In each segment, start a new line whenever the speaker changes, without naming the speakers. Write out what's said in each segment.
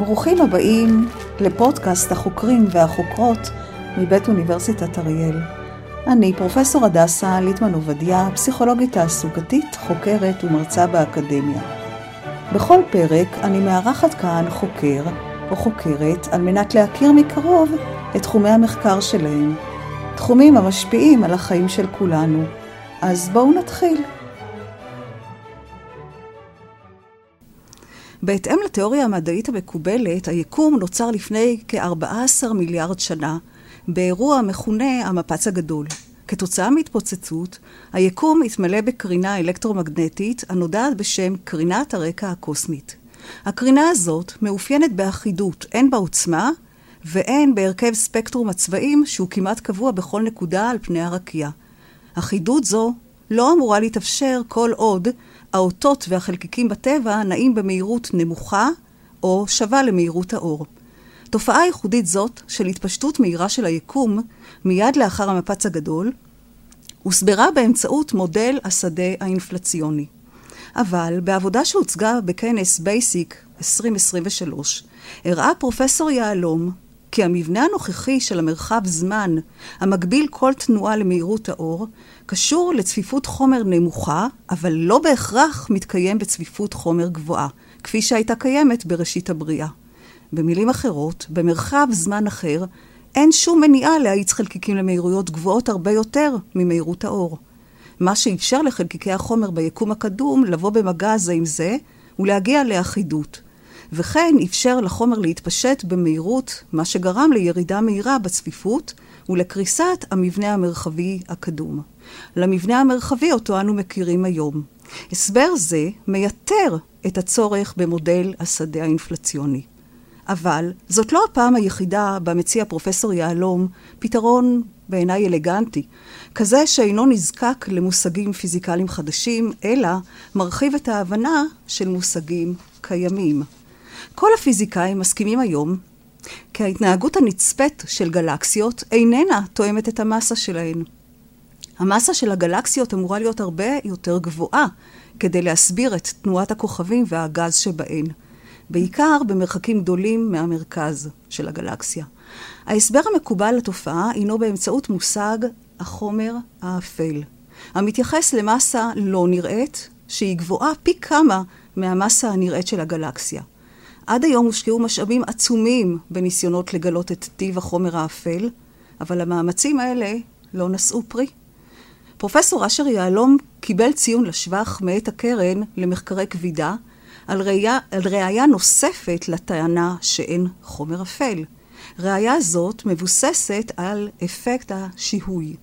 ברוכים הבאים לפודקאסט החוקרים והחוקרות מבית אוניברסיטת אריאל. אני פרופסור הדסה ליטמן עובדיה, פסיכולוגית תעסוקתית, חוקרת ומרצה באקדמיה. בכל פרק אני מארחת כאן חוקר או חוקרת על מנת להכיר מקרוב את תחומי המחקר שלהם, תחומים המשפיעים על החיים של כולנו. אז בואו נתחיל. בהתאם לתיאוריה המדעית המקובלת, היקום נוצר לפני כ-14 מיליארד שנה, באירוע המכונה המפץ הגדול. כתוצאה מהתפוצצות, היקום התמלא בקרינה אלקטרומגנטית הנודעת בשם קרינת הרקע הקוסמית. הקרינה הזאת מאופיינת באחידות, הן בעוצמה והן בהרכב ספקטרום הצבעים שהוא כמעט קבוע בכל נקודה על פני הרקיע. אחידות זו לא אמורה להתאפשר כל עוד האותות והחלקיקים בטבע נעים במהירות נמוכה או שווה למהירות האור. תופעה ייחודית זאת של התפשטות מהירה של היקום מיד לאחר המפץ הגדול, הוסברה באמצעות מודל השדה האינפלציוני. אבל בעבודה שהוצגה בכנס בייסיק 2023, הראה פרופסור יהלום כי המבנה הנוכחי של המרחב זמן, המגביל כל תנועה למהירות האור, קשור לצפיפות חומר נמוכה, אבל לא בהכרח מתקיים בצפיפות חומר גבוהה, כפי שהייתה קיימת בראשית הבריאה. במילים אחרות, במרחב זמן אחר, אין שום מניעה להאיץ חלקיקים למהירויות גבוהות הרבה יותר ממהירות האור. מה שאפשר לחלקיקי החומר ביקום הקדום לבוא במגע זה עם זה ולהגיע לאחידות. וכן אפשר לחומר להתפשט במהירות, מה שגרם לירידה מהירה בצפיפות ולקריסת המבנה המרחבי הקדום. למבנה המרחבי אותו אנו מכירים היום. הסבר זה מייתר את הצורך במודל השדה האינפלציוני. אבל זאת לא הפעם היחידה בה מציע פרופסור יהלום פתרון בעיניי אלגנטי, כזה שאינו נזקק למושגים פיזיקליים חדשים, אלא מרחיב את ההבנה של מושגים קיימים. כל הפיזיקאים מסכימים היום כי ההתנהגות הנצפית של גלקסיות איננה תואמת את המסה שלהן. המסה של הגלקסיות אמורה להיות הרבה יותר גבוהה כדי להסביר את תנועת הכוכבים והגז שבהן, בעיקר במרחקים גדולים מהמרכז של הגלקסיה. ההסבר המקובל לתופעה הינו באמצעות מושג החומר האפל, המתייחס למסה לא נראית, שהיא גבוהה פי כמה מהמסה הנראית של הגלקסיה. עד היום הושקעו משאבים עצומים בניסיונות לגלות את טיב החומר האפל, אבל המאמצים האלה לא נשאו פרי. פרופסור אשר יהלום קיבל ציון לשבח מאת הקרן למחקרי כבידה על ראייה, על ראייה נוספת לטענה שאין חומר אפל. ראייה זאת מבוססת על אפקט השיהוי.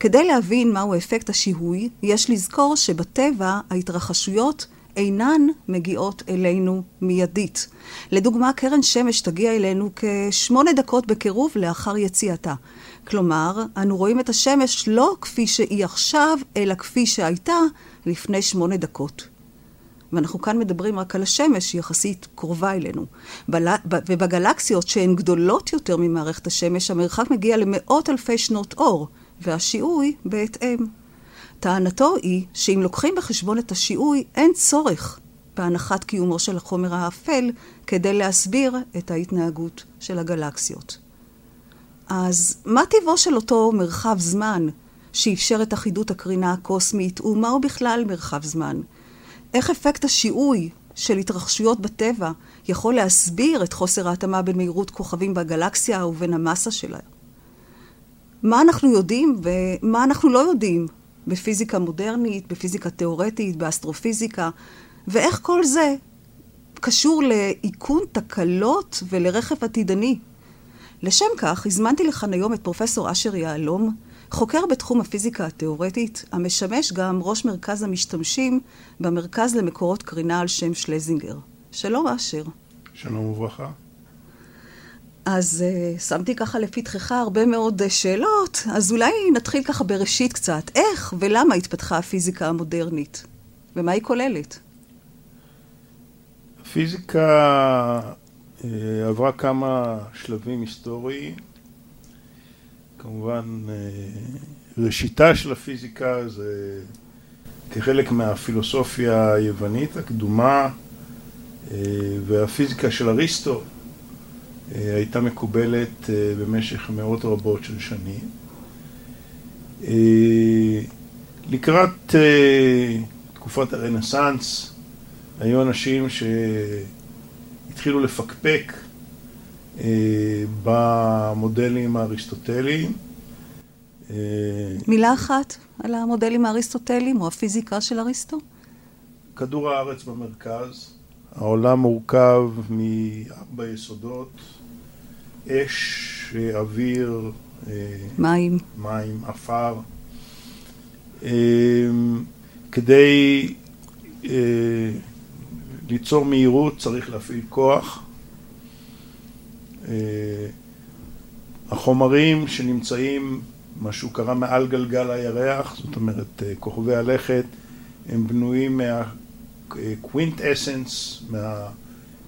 כדי להבין מהו אפקט השיהוי, יש לזכור שבטבע ההתרחשויות אינן מגיעות אלינו מיידית. לדוגמה, קרן שמש תגיע אלינו כשמונה דקות בקירוב לאחר יציאתה. כלומר, אנו רואים את השמש לא כפי שהיא עכשיו, אלא כפי שהייתה לפני שמונה דקות. ואנחנו כאן מדברים רק על השמש, שהיא יחסית קרובה אלינו. ובגלקסיות שהן גדולות יותר ממערכת השמש, המרחק מגיע למאות אלפי שנות אור, והשיעוי בהתאם. טענתו היא שאם לוקחים בחשבון את השיעוי, אין צורך בהנחת קיומו של החומר האפל כדי להסביר את ההתנהגות של הגלקסיות. אז מה טיבו של אותו מרחב זמן שאפשר את אחידות הקרינה הקוסמית, ומהו בכלל מרחב זמן? איך אפקט השיעוי של התרחשויות בטבע יכול להסביר את חוסר ההתאמה בין מהירות כוכבים בגלקסיה ובין המסה שלה? מה אנחנו יודעים ומה אנחנו לא יודעים בפיזיקה מודרנית, בפיזיקה תיאורטית, באסטרופיזיקה, ואיך כל זה קשור לאיכון תקלות ולרכב עתידני. לשם כך, הזמנתי לכאן היום את פרופסור אשר יהלום, חוקר בתחום הפיזיקה התיאורטית, המשמש גם ראש מרכז המשתמשים במרכז למקורות קרינה על שם שלזינגר. שלום אשר.
שלום וברכה.
אז uh, שמתי ככה לפתחך הרבה מאוד uh, שאלות, אז אולי נתחיל ככה בראשית קצת. איך ולמה התפתחה הפיזיקה המודרנית? ומה היא כוללת?
הפיזיקה עברה כמה שלבים היסטוריים. כמובן, uh, ראשיתה של הפיזיקה זה כחלק מהפילוסופיה היוונית הקדומה, uh, והפיזיקה של אריסטו הייתה מקובלת במשך מאות רבות של שנים. לקראת תקופת הרנסאנס היו אנשים שהתחילו לפקפק במודלים האריסטוטליים.
מילה אחת על המודלים האריסטוטליים או הפיזיקה של אריסטו?
כדור הארץ במרכז, העולם מורכב מארבע יסודות, אש, אוויר,
מים,
מים, עפר. כדי ליצור מהירות צריך להפעיל כוח. החומרים שנמצאים, מה שהוא קרא מעל גלגל הירח, זאת אומרת כוכבי הלכת, הם בנויים מהקווינט אסנס,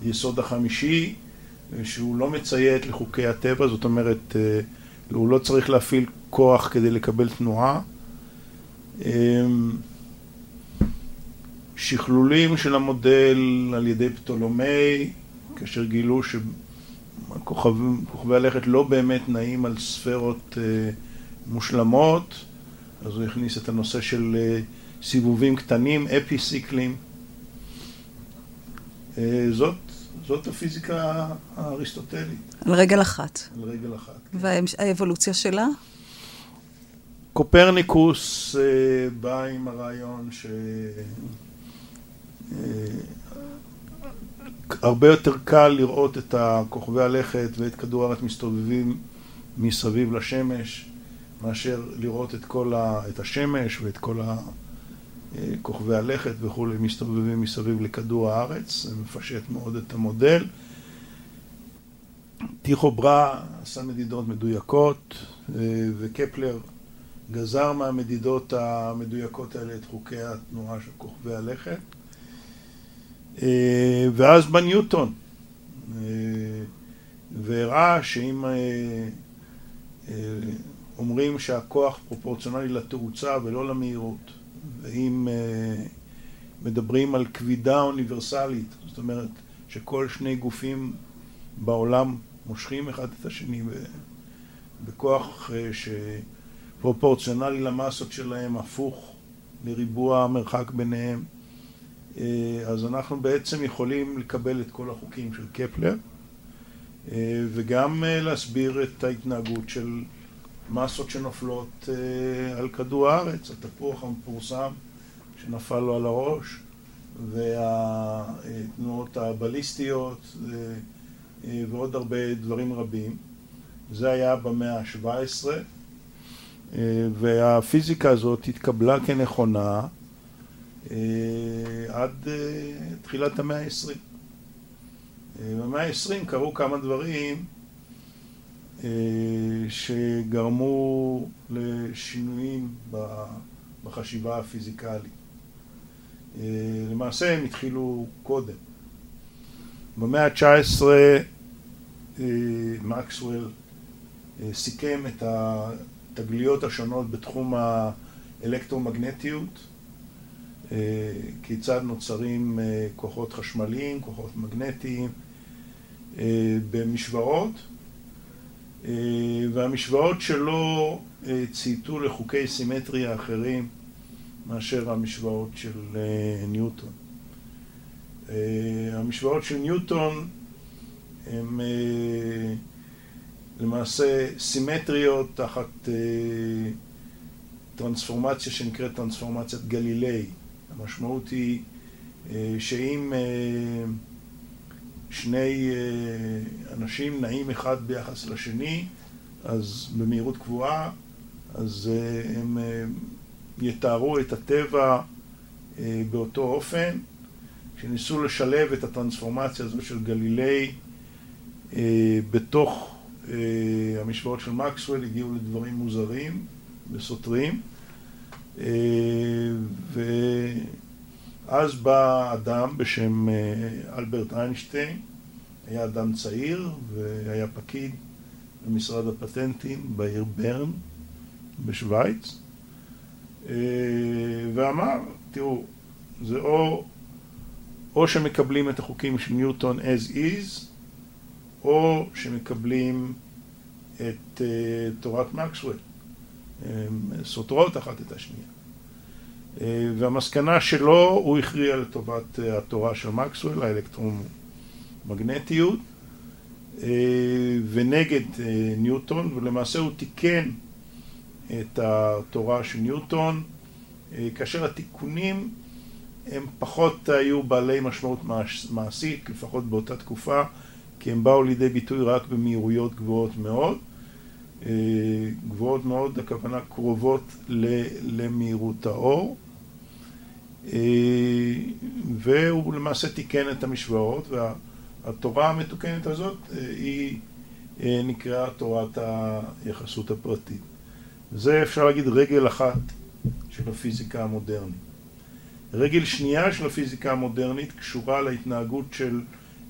מהיסוד החמישי, שהוא לא מציית לחוקי הטבע, זאת אומרת, הוא לא צריך להפעיל כוח כדי לקבל תנועה. שכלולים של המודל על ידי פטולומי, כאשר גילו שכוכבי הלכת לא באמת נעים על ספרות מושלמות, אז הוא הכניס את הנושא של סיבובים קטנים, אפיסיקלים. זאת, זאת הפיזיקה האריסטוטלית.
על רגל אחת.
על רגל אחת.
והאבולוציה שלה?
קופרניקוס בא עם הרעיון שהרבה יותר קל לראות את כוכבי הלכת ואת כדור הארץ מסתובבים מסביב לשמש מאשר לראות את כל ה... את השמש ואת כל כוכבי הלכת וכולי מסתובבים מסביב לכדור הארץ, זה מפשט מאוד את המודל. טיכו ברא עשה מדידות מדויקות וקפלר גזר מהמדידות המדויקות האלה את חוקי התנועה של כוכבי הלכת. ואז בא ניוטון והראה שאם אומרים שהכוח פרופורציונלי לתאוצה ולא למהירות, ואם מדברים על כבידה אוניברסלית, זאת אומרת שכל שני גופים בעולם מושכים אחד את השני בכוח שפרופורציונלי למסות שלהם הפוך לריבוע המרחק ביניהם, אז אנחנו בעצם יכולים לקבל את כל החוקים של קפלר וגם להסביר את ההתנהגות של מסות שנופלות על כדור הארץ, התפוח המפורסם שנפל לו על הראש והתנועות הבליסטיות ועוד הרבה דברים רבים. זה היה במאה ה-17 והפיזיקה הזאת התקבלה כנכונה עד תחילת המאה ה-20. במאה ה-20 קרו כמה דברים שגרמו לשינויים בחשיבה הפיזיקלית. למעשה הם התחילו קודם. במאה ה-19 מקסוול סיכם את התגליות השונות בתחום האלקטרומגנטיות, כיצד נוצרים כוחות חשמליים, כוחות מגנטיים במשוואות והמשוואות שלו צייתו לחוקי סימטריה אחרים מאשר המשוואות של ניוטון. המשוואות של ניוטון הן למעשה סימטריות תחת טרנספורמציה שנקראת טרנספורמציית גלילי. המשמעות היא שאם שני אנשים נעים אחד ביחס לשני, אז במהירות קבועה, אז הם יתארו את הטבע באותו אופן. כשניסו לשלב את הטרנספורמציה הזו של גלילי בתוך המשוואות של מקסוול, הגיעו לדברים מוזרים וסותרים. ואז בא אדם בשם אלברט איינשטיין, היה אדם צעיר והיה פקיד במשרד הפטנטים בעיר ברן בשוויץ, ואמר, תראו, זה או או שמקבלים את החוקים של ניוטון as is, או שמקבלים את uh, תורת מקסוול. סותרות אחת את השנייה. Uh, והמסקנה שלו, הוא הכריע לטובת uh, התורה של מקסוול, האלקטרומגנטיות, uh, ונגד ניוטון, ולמעשה הוא תיקן את התורה של ניוטון, כאשר התיקונים הם פחות היו בעלי משמעות מעשית, לפחות באותה תקופה, כי הם באו לידי ביטוי רק במהירויות גבוהות מאוד. אה, גבוהות מאוד, הכוונה קרובות למהירות האור. אה, והוא למעשה תיקן את המשוואות, והתורה המתוקנת הזאת אה, היא נקראה תורת היחסות הפרטית. זה אפשר להגיד רגל אחת של הפיזיקה המודרנית. רגל שנייה של הפיזיקה המודרנית קשורה להתנהגות של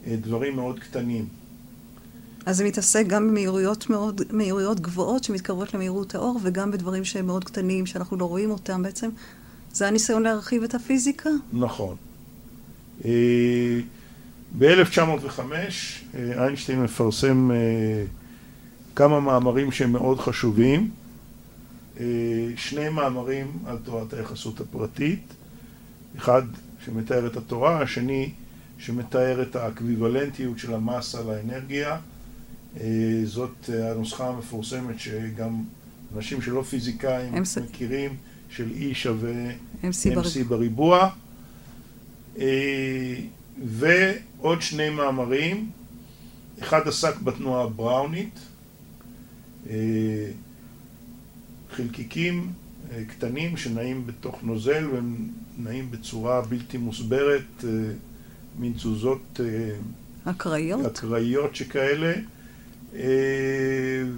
דברים מאוד קטנים.
אז זה מתעסק גם במהירויות מאוד, מהירויות גבוהות שמתקרבות למהירות האור, וגם בדברים שהם מאוד קטנים, שאנחנו לא רואים אותם בעצם. זה הניסיון להרחיב את הפיזיקה?
נכון. אה, ב-1905 אה, איינשטיין מפרסם אה, כמה מאמרים שהם מאוד חשובים. שני מאמרים על תורת היחסות הפרטית. אחד שמתאר את התורה, השני שמתאר את האקוויוולנטיות של המסה לאנרגיה. אה, זאת אה, הנוסחה המפורסמת שגם אנשים שלא פיזיקאים מכירים, של E שווה MC בריבוע. אה, ועוד שני מאמרים, אחד עסק בתנועה הבראונית, חלקיקים קטנים שנעים בתוך נוזל והם נעים בצורה בלתי מוסברת, מין תזוזות
אקראיות,
אקראיות שכאלה. אה,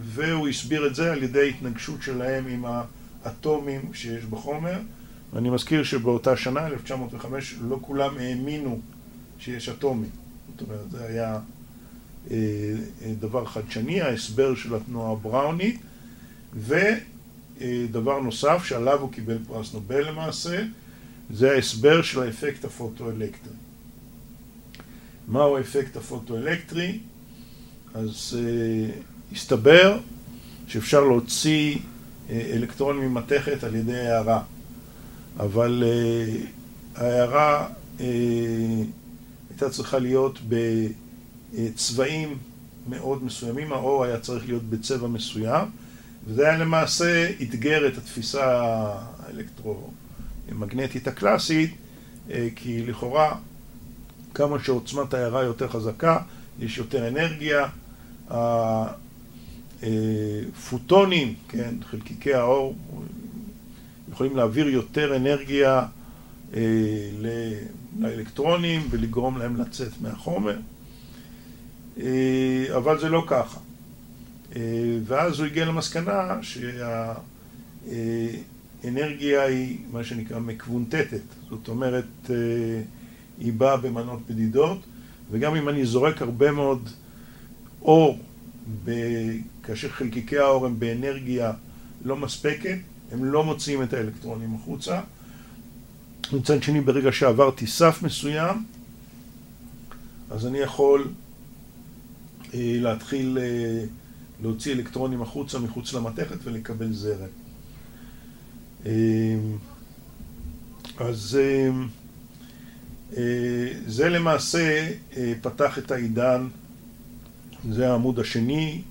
והוא הסביר את זה על ידי התנגשות שלהם עם האטומים שיש בחומר. ואני מזכיר שבאותה שנה, 1905, לא כולם האמינו שיש אטומים. זאת אומרת, זה היה אה, דבר חדשני, ההסבר של התנועה הבראונית. ודבר נוסף, שעליו הוא קיבל פרס נובל למעשה, זה ההסבר של האפקט הפוטואלקטרי. מהו האפקט הפוטואלקטרי? אז uh, הסתבר שאפשר להוציא uh, אלקטרון ממתכת על ידי הערה, אבל uh, ההערה uh, הייתה צריכה להיות בצבעים מאוד מסוימים, האור היה צריך להיות בצבע מסוים, וזה היה למעשה אתגר את התפיסה האלקטרומגנטית הקלאסית, uh, כי לכאורה כמה שעוצמת ההערה יותר חזקה, יש יותר אנרגיה, הפוטונים, כן, חלקיקי האור, יכולים להעביר יותר אנרגיה אה, לאלקטרונים ולגרום להם לצאת מהחומר, אה, אבל זה לא ככה. אה, ואז הוא הגיע למסקנה שהאנרגיה היא מה שנקרא מקוונטטת, זאת אומרת, היא באה במנות בדידות, וגם אם אני זורק הרבה מאוד אור, ב... כאשר חלקיקי האור הם באנרגיה לא מספקת, הם לא מוציאים את האלקטרונים החוצה. מצד שני, ברגע שעברתי סף מסוים, אז אני יכול אה, להתחיל אה, להוציא אלקטרונים החוצה מחוץ למתכת ולקבל זרם. אה, אז אה, אה, זה למעשה אה, פתח את העידן זה העמוד השני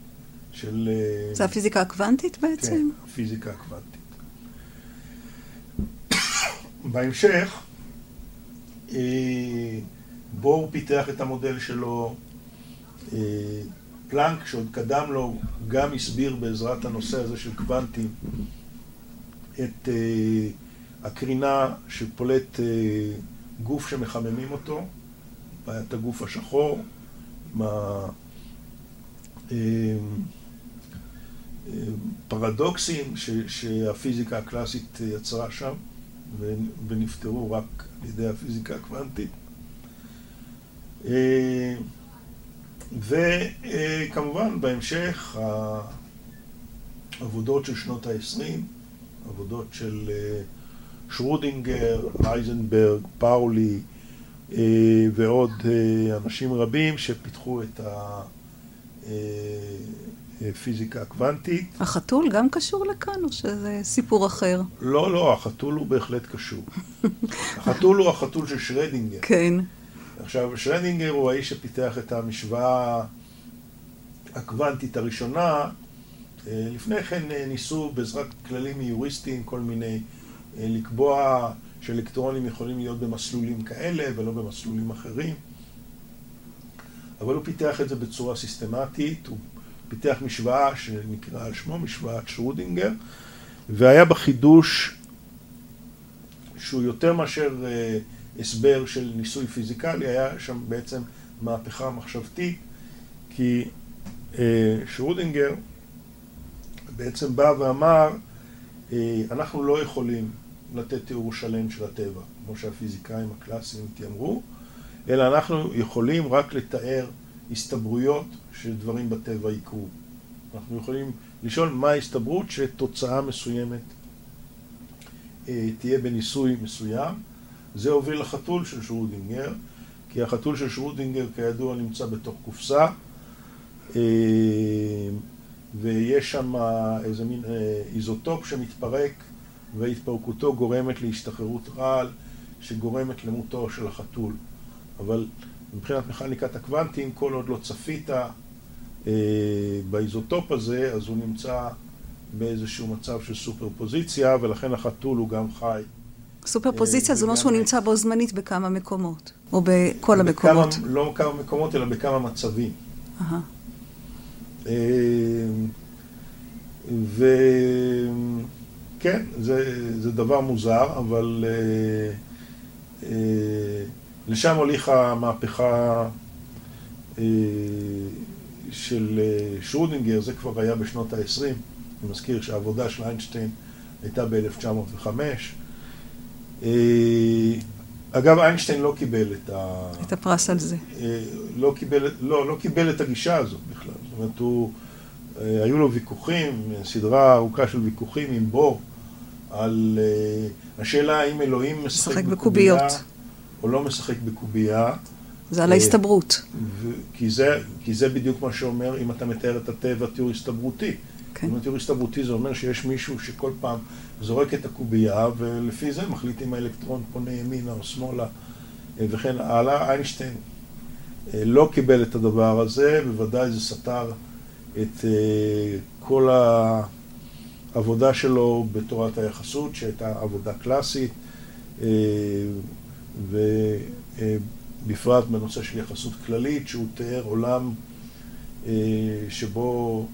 של...
אה, זה הפיזיקה הקוונטית בעצם?
כן, הפיזיקה הקוונטית. בהמשך, אה, בואו פיתח את המודל שלו, אה, פלנק, שעוד קדם לו, גם הסביר בעזרת הנושא הזה של קוונטים את הקרינה שפולט גוף שמחממים אותו, בעיית הגוף השחור, עם אה, פרדוקסים ש, שהפיזיקה הקלאסית יצרה שם ונפתרו רק על ידי הפיזיקה הקוונטית. אה, וכמובן בהמשך העבודות של שנות ה-20, עבודות של אה, שרודינגר, אייזנברג, פאולי, ועוד אנשים רבים שפיתחו את הפיזיקה הקוונטית.
החתול גם קשור לכאן, או שזה סיפור אחר?
לא, לא, החתול הוא בהחלט קשור. החתול הוא החתול של שרדינגר.
כן.
עכשיו, שרדינגר הוא האיש שפיתח את המשוואה הקוונטית הראשונה. לפני כן ניסו בעזרת כללים איוריסטיים כל מיני, לקבוע שאלקטרונים יכולים להיות במסלולים כאלה ולא במסלולים אחרים. אבל הוא פיתח את זה בצורה סיסטמטית, הוא פיתח משוואה שנקרא על שמו משוואת שרודינגר, והיה בה חידוש שהוא יותר מאשר הסבר של ניסוי פיזיקלי, היה שם בעצם מהפכה מחשבתית, כי שרודינגר בעצם בא ואמר, אנחנו לא יכולים לתת תיאור שלם של הטבע, כמו שהפיזיקאים הקלאסיים תיאמרו, אלא אנחנו יכולים רק לתאר הסתברויות שדברים בטבע יקרו. אנחנו יכולים לשאול מה ההסתברות שתוצאה מסוימת תהיה בניסוי מסוים. זה הוביל לחתול של שרודינגר, כי החתול של שרודינגר כידוע נמצא בתוך קופסה, ויש שם איזה מין איזוטופ שמתפרק, והתפרקותו גורמת להשתחררות רעל, שגורמת למותו של החתול. אבל מבחינת מכניקת הקוונטים, כל עוד לא צפית באיזוטופ הזה, אז הוא נמצא באיזשהו מצב של סופר פוזיציה, ולכן החתול הוא גם חי.
סופר פוזיציה זה אומר שהוא נמצא בו זמנית בכמה מקומות, או בכל המקומות.
לא בכמה מקומות, אלא בכמה מצבים. וכן, זה דבר מוזר, אבל לשם הוליכה המהפכה של שרודינגר, זה כבר היה בשנות ה-20. אני מזכיר שהעבודה של איינשטיין הייתה ב-1905. אגב, איינשטיין לא קיבל את ה...
את הפרס על זה.
לא קיבל, לא, לא קיבל את הגישה הזאת בכלל. זאת אומרת, הוא, היו לו ויכוחים, סדרה ארוכה של ויכוחים עם בור, על השאלה האם אלוהים משחק בקובייה, או לא משחק בקובייה.
זה על ההסתברות.
כי זה, כי זה בדיוק מה שאומר, אם אתה מתאר את הטבע, תיאור הסתברותי. כן. אם התיאור הסתברותי זה אומר שיש מישהו שכל פעם זורק את הקובייה, ולפי זה מחליט אם האלקטרון פונה ימינה או שמאלה, וכן הלאה. איינשטיין לא קיבל את הדבר הזה, בוודאי זה סתר את כל העבודה שלו בתורת היחסות, שהייתה עבודה קלאסית, ובפרט בנושא של יחסות כללית, שהוא תיאר עולם שבו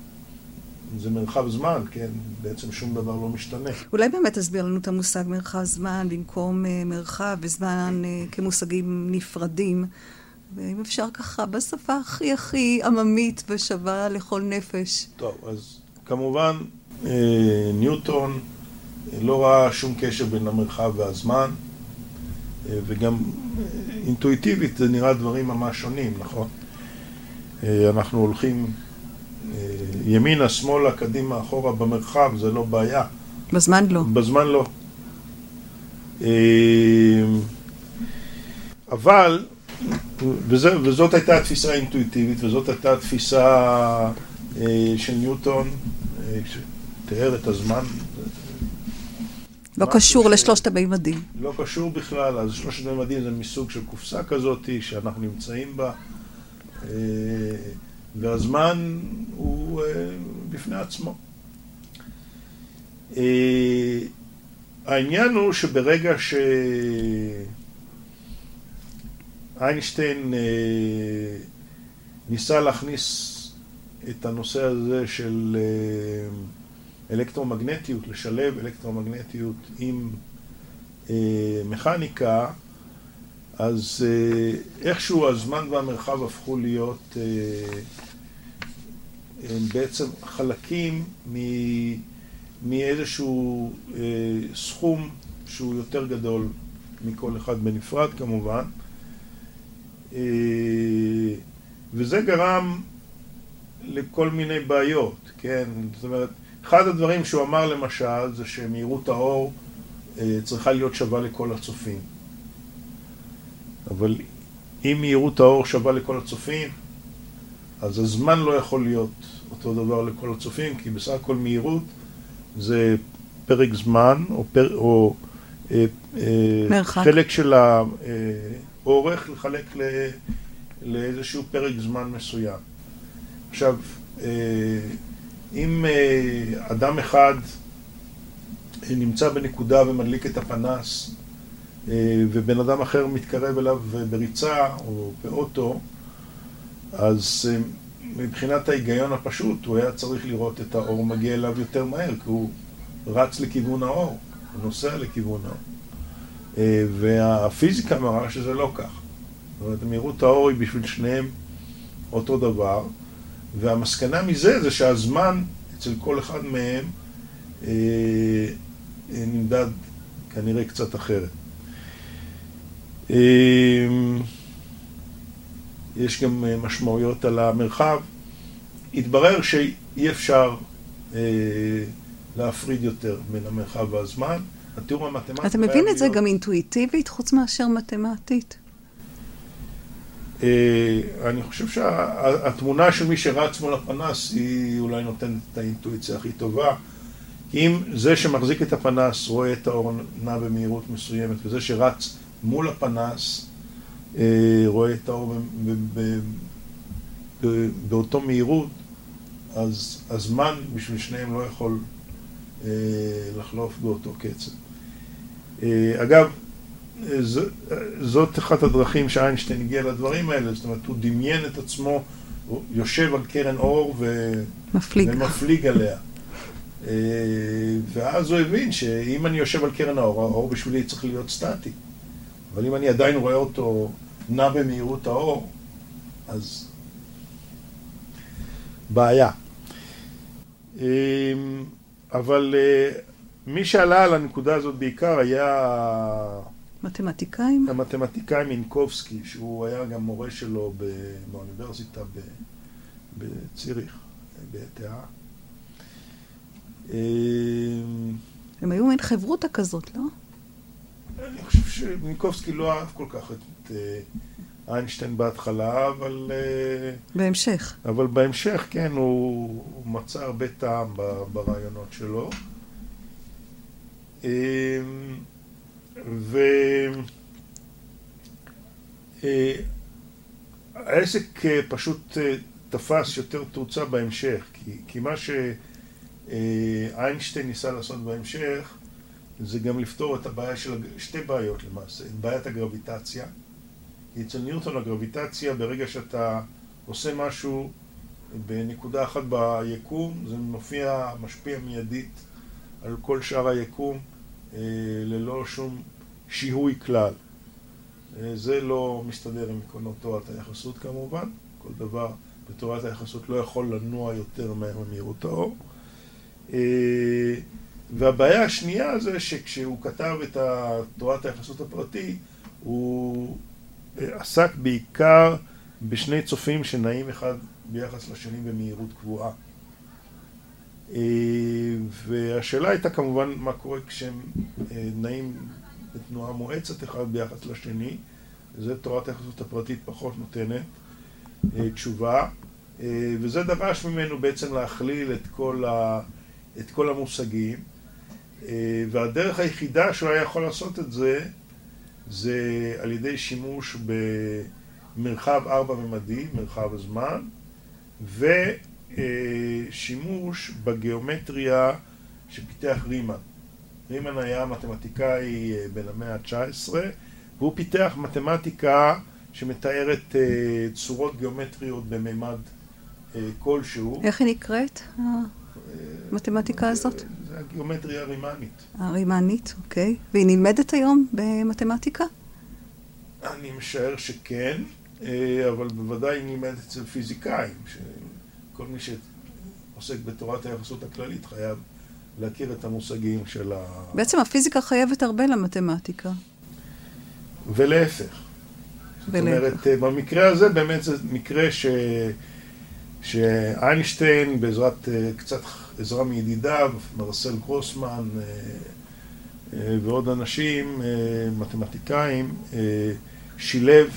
זה מרחב זמן, כן? בעצם שום דבר לא משתנה.
אולי באמת תסביר לנו את המושג מרחב זמן במקום מרחב וזמן כמושגים נפרדים. ואם אפשר ככה, בשפה הכי הכי עממית ושווה לכל נפש.
טוב, אז כמובן ניוטון לא ראה שום קשר בין המרחב והזמן, וגם אינטואיטיבית זה נראה דברים ממש שונים, נכון? אנחנו הולכים ימינה, שמאלה, קדימה, אחורה, במרחב, זה לא בעיה.
בזמן לא.
בזמן לא. אבל, וזה, וזאת הייתה התפיסה האינטואיטיבית, וזאת הייתה התפיסה של ניוטון, שתיאר את הזמן.
לא קשור לשלושת המימדים.
לא קשור בכלל, אז שלושת המימדים זה מסוג של קופסה כזאת שאנחנו נמצאים בה. והזמן הוא בפני עצמו. העניין הוא שברגע שאיינשטיין ניסה להכניס את הנושא הזה של אלקטרומגנטיות, לשלב אלקטרומגנטיות עם מכניקה, אז איכשהו הזמן והמרחב הפכו להיות בעצם חלקים מאיזשהו סכום שהוא יותר גדול מכל אחד בנפרד כמובן, וזה גרם לכל מיני בעיות, כן? זאת אומרת, אחד הדברים שהוא אמר למשל זה שמהירות האור צריכה להיות שווה לכל הצופים. אבל אם מהירות האור שווה לכל הצופים, אז הזמן לא יכול להיות אותו דבר לכל הצופים, כי בסך הכל מהירות זה פרק זמן, או, פר, או
אה, אה,
חלק של האורך לחלק ל, לאיזשהו פרק זמן מסוים. עכשיו, אה, אם אה, אדם אחד נמצא בנקודה ומדליק את הפנס, אה, ובן אדם אחר מתקרב אליו בריצה או באוטו, אז מבחינת ההיגיון הפשוט הוא היה צריך לראות את האור מגיע אליו יותר מהר, כי הוא רץ לכיוון האור, הוא נוסע לכיוון האור. והפיזיקה מראה שזה לא כך. זאת אומרת, מהירות האור היא בשביל שניהם אותו דבר, והמסקנה מזה זה שהזמן אצל כל אחד מהם אה, אה, נמדד כנראה קצת אחרת. אה, יש גם אה, משמעויות על המרחב. התברר שאי אפשר אה, להפריד יותר בין המרחב והזמן. התיאור המתמטי...
אתה מבין את זה גם אינטואיטיבית, חוץ מאשר מתמטית?
אה, אני חושב שהתמונה של מי שרץ מול הפנס היא אולי נותנת את האינטואיציה הכי טובה. אם זה שמחזיק את הפנס רואה את האור נע במהירות מסוימת, וזה שרץ מול הפנס אה, רואה את האור באותו מהירות, אז הזמן בשביל שניהם לא יכול אה, לחלוף באותו קצב. אגב, זאת אחת הדרכים שאיינשטיין הגיע לדברים האלה, זאת אומרת, הוא דמיין את עצמו, הוא יושב על קרן אור ו...
מפליג.
ומפליג עליה. אה, ואז הוא הבין שאם אני יושב על קרן האור, האור בשבילי צריך להיות סטטי. אבל אם אני עדיין רואה אותו נע במהירות האור, אז בעיה. אה, אבל אה, מי שעלה על הנקודה הזאת בעיקר היה
מתמטיקאים?
המתמטיקאי מינקובסקי, שהוא היה גם מורה שלו באוניברסיטה בציריך, בתאה.
הם היו מין חברותא כזאת, לא?
אני חושב שמינקובסקי לא אהב כל כך את אה, איינשטיין בהתחלה, אבל... אה,
בהמשך.
אבל בהמשך, כן, הוא, הוא מצא הרבה טעם ברעיונות שלו. והעסק אה, פשוט אה, תפס יותר תאוצה בהמשך, כי, כי מה שאיינשטיין ניסה לעשות בהמשך זה גם לפתור את הבעיה של, שתי בעיות למעשה, את בעיית הגרביטציה. כי אצל ניוטון הגרביטציה, ברגע שאתה עושה משהו בנקודה אחת ביקום, זה מופיע, משפיע מיידית על כל שאר היקום. אה, ללא שום שיהוי כלל. אה, זה לא מסתדר עם עקרונות תורת היחסות כמובן, כל דבר בתורת היחסות לא יכול לנוע יותר מהר ממהירות האור. אה, והבעיה השנייה זה שכשהוא כתב את תורת היחסות הפרטי, הוא עסק בעיקר בשני צופים שנעים אחד ביחס לשני במהירות קבועה. אה, והשאלה הייתה כמובן מה קורה כשהם אה, נעים בתנועה מואצת אחד ביחס לשני, זה תורת היחסות הפרטית פחות נותנת אה, תשובה, וזה דרש ממנו בעצם להכליל את כל, ה, את כל המושגים, והדרך היחידה שהוא היה יכול לעשות את זה, זה על ידי שימוש במרחב ארבע-ממדי, מרחב הזמן, ו... אה, שימוש בגיאומטריה שפיתח רימן. רימן היה מתמטיקאי אה, בן המאה ה-19 והוא פיתח מתמטיקה שמתארת אה, צורות גיאומטריות בממד כלשהו.
איך היא נקראת, המתמטיקה הזאת?
זה הגיאומטריה הרימנית.
הרימנית, אוקיי. והיא נלמדת היום במתמטיקה?
אני משער שכן, אבל בוודאי היא נלמדת אצל פיזיקאים. כל מי שעוסק בתורת היחסות הכללית חייב להכיר את המושגים של ה...
בעצם הפיזיקה חייבת הרבה למתמטיקה.
ולהפך. ולהפך. זאת אומרת, אה, במקרה הזה באמת זה מקרה ש... שאיינשטיין בעזרת אה, קצת עזרה מידידיו, מרסל גרוסמן אה, ועוד אנשים, מתמטיקאים, שילב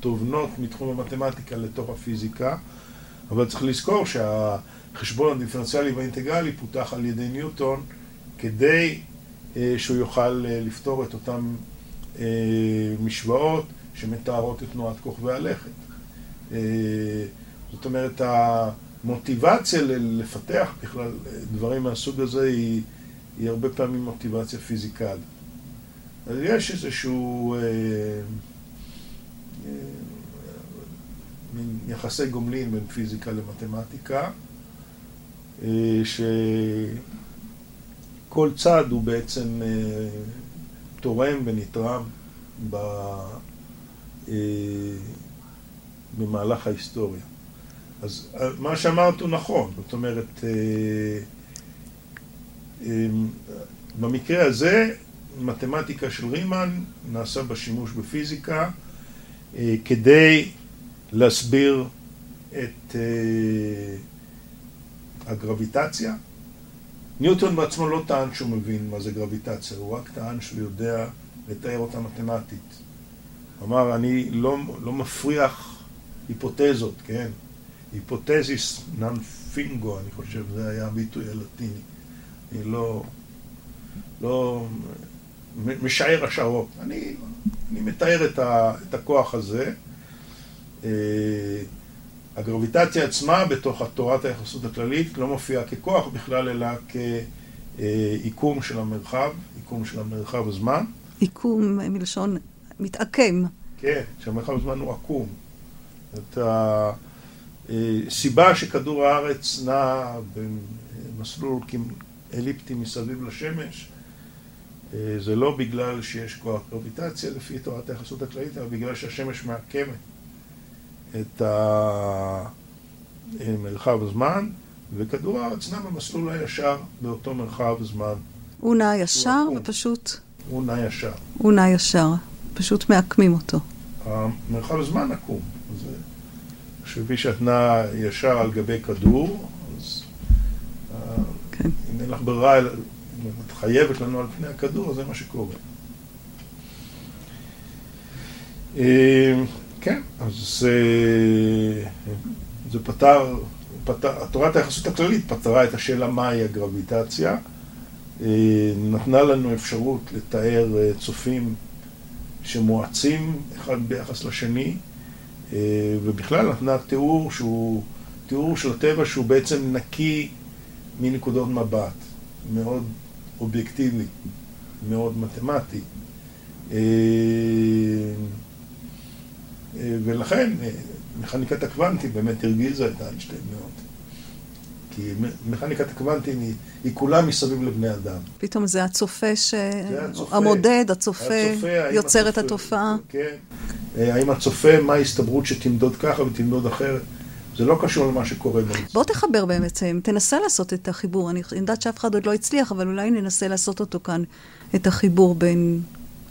תובנות מתחום המתמטיקה לתוך הפיזיקה, אבל צריך לזכור שהחשבון הדיפרנציאלי והאינטגרלי פותח על ידי ניוטון כדי שהוא יוכל לפתור את אותן משוואות שמתארות את תנועת כוכבי הלכת. זאת אומרת, המוטיבציה לפתח בכלל דברים מהסוג הזה היא, היא הרבה פעמים מוטיבציה פיזיקלית. אז יש איזשהו אה, אה, מין יחסי גומלין בין פיזיקה למתמטיקה, אה, שכל צד הוא בעצם אה, תורם ונתרם אה, במהלך ההיסטוריה. אז מה שאמרת הוא נכון, זאת אומרת, במקרה הזה, מתמטיקה של רימן נעשה בשימוש בפיזיקה כדי להסביר את הגרביטציה. ניוטון בעצמו לא טען שהוא מבין מה זה גרביטציה, הוא רק טען שהוא יודע לתאר אותה מתמטית. הוא אמר, אני לא, לא מפריח היפותזות, כן? היפותזיס נן פינגו, אני חושב, זה היה הביטוי הלטיני. אני לא, לא משער השערות. אני, אני מתאר את, ה, את הכוח הזה. אה, הגרביטציה עצמה בתוך תורת היחסות הכללית לא מופיעה ככוח בכלל, אלא כעיקום של המרחב, עיקום של המרחב הזמן.
עיקום מלשון מתעקם.
כן, שהמרחב הזמן הוא עקום. את הסיבה שכדור הארץ נע במסלול אליפטי מסביב לשמש, אה, זה לא בגלל שיש כוח גרביטציה לפי תורת היחסות הכללית, אלא בגלל שהשמש מעקמת את מרחב הזמן, וכדור הארץ נע במסלול הישר באותו מרחב זמן.
הוא נע ישר ופשוט...
הוא נע ישר.
הוא נע ישר, פשוט מעקמים אותו.
המרחב הזמן עקום. שכפי שאת נעה ישר על גבי כדור, אז אה, כן. אם אין לך ברירה, אם את חייבת לנו על פני הכדור, אז זה מה שקורה. אה, כן, אז זה, זה פתר, פתר, תורת היחסות הכללית פתרה את השאלה מהי הגרביטציה, אה, נתנה לנו אפשרות לתאר צופים שמואצים אחד ביחס לשני, אה, ובכלל נתנה תיאור שהוא, תיאור של הטבע שהוא בעצם נקי מנקודות מבט, מאוד אובייקטיבי, מאוד מתמטי. אה, אה, ולכן מכניקת הקוונטים באמת הרגיזה את איינשטיין מאוד. כי מכניקת הקוונטים היא, היא כולה מסביב לבני אדם.
פתאום זה הצופה, ש... זה הצופה המודד, הצופה, הצופה יוצר את התופעה.
כן. אה, האם הצופה, מה ההסתברות שתמדוד ככה ותמדוד אחרת. זה לא קשור למה שקורה במציאות.
בוא תחבר באמת, אה, תנסה לעשות את החיבור. אני יודעת שאף אחד עוד לא הצליח, אבל אולי ננסה לעשות אותו כאן, את החיבור בין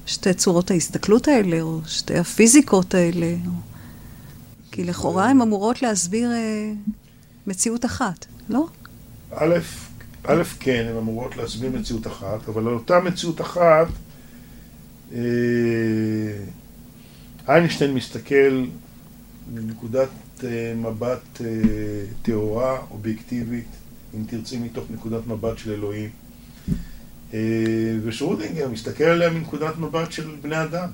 שתי צורות ההסתכלות האלה, או שתי הפיזיקות האלה. או... כי לכאורה הן אמורות להסביר אה, מציאות אחת, לא?
א', א', כן, הן אמורות להסביר מציאות אחת, אבל על אותה מציאות אחת, אה, איינשטיין מסתכל מנקודת אה, מבט אה, טהורה, אובייקטיבית, אם תרצי, מתוך נקודת מבט של אלוהים. אה, ושרודינגר מסתכל עליה מנקודת מבט של בני אדם.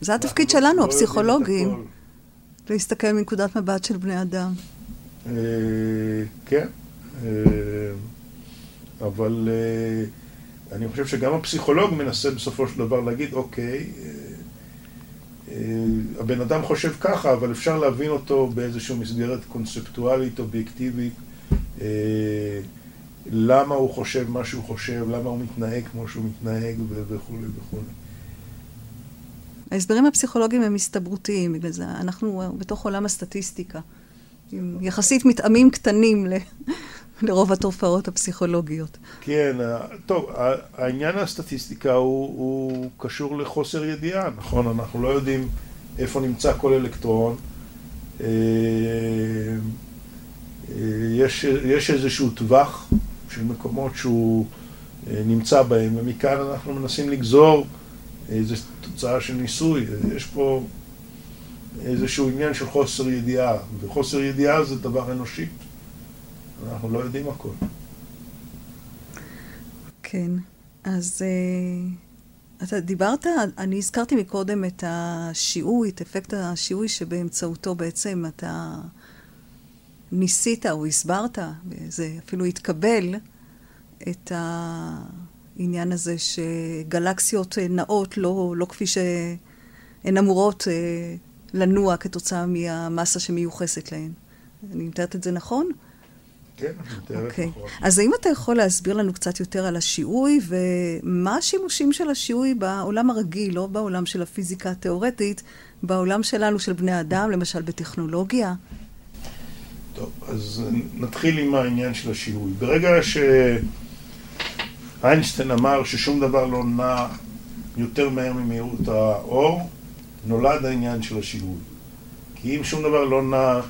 זה התפקיד שלנו, לא הפסיכולוגים, להסתכל מנקודת מבט של בני אדם.
כן, אבל אני חושב שגם הפסיכולוג מנסה בסופו של דבר להגיד, אוקיי, אה, הבן אדם חושב ככה, אבל אפשר להבין אותו באיזושהי מסגרת קונספטואלית, אובייקטיבית, אה, למה הוא חושב מה שהוא חושב, למה הוא מתנהג כמו שהוא מתנהג וכולי וכולי.
ההסברים הפסיכולוגיים הם הסתברותיים, בגלל זה אנחנו בתוך עולם הסטטיסטיקה, עם יחסית מתאמים קטנים ל... לרוב התופעות הפסיכולוגיות.
כן, טוב, העניין הסטטיסטיקה הוא, הוא קשור לחוסר ידיעה, נכון? אנחנו לא יודעים איפה נמצא כל אלקטרון. אה, אה, יש, יש איזשהו טווח של מקומות שהוא אה, נמצא בהם, ומכאן אנחנו מנסים לגזור איזה תוצאה של ניסוי, יש פה איזשהו עניין של חוסר ידיעה, וחוסר ידיעה זה דבר אנושי. אנחנו לא יודעים הכל.
כן, אז uh, אתה דיברת, אני הזכרתי מקודם את השיעוי, את אפקט השיעוי שבאמצעותו בעצם אתה ניסית או הסברת, וזה אפילו התקבל, את העניין הזה שגלקסיות נעות לא, לא כפי שהן אמורות uh, לנוע כתוצאה מהמסה שמיוחסת להן. אני מתארת את זה נכון?
כן, אני מתארת okay. נכון.
אז האם אתה יכול להסביר לנו קצת יותר על השיעוי, ומה השימושים של השיעוי בעולם הרגיל, לא בעולם של הפיזיקה התיאורטית, בעולם שלנו, של בני אדם, למשל בטכנולוגיה?
טוב, אז נתחיל עם העניין של השיעוי. ברגע שאיינשטיין אמר ששום דבר לא נע יותר מהר ממהירות האור, נולד העניין של השיעוי. כי אם שום דבר לא נע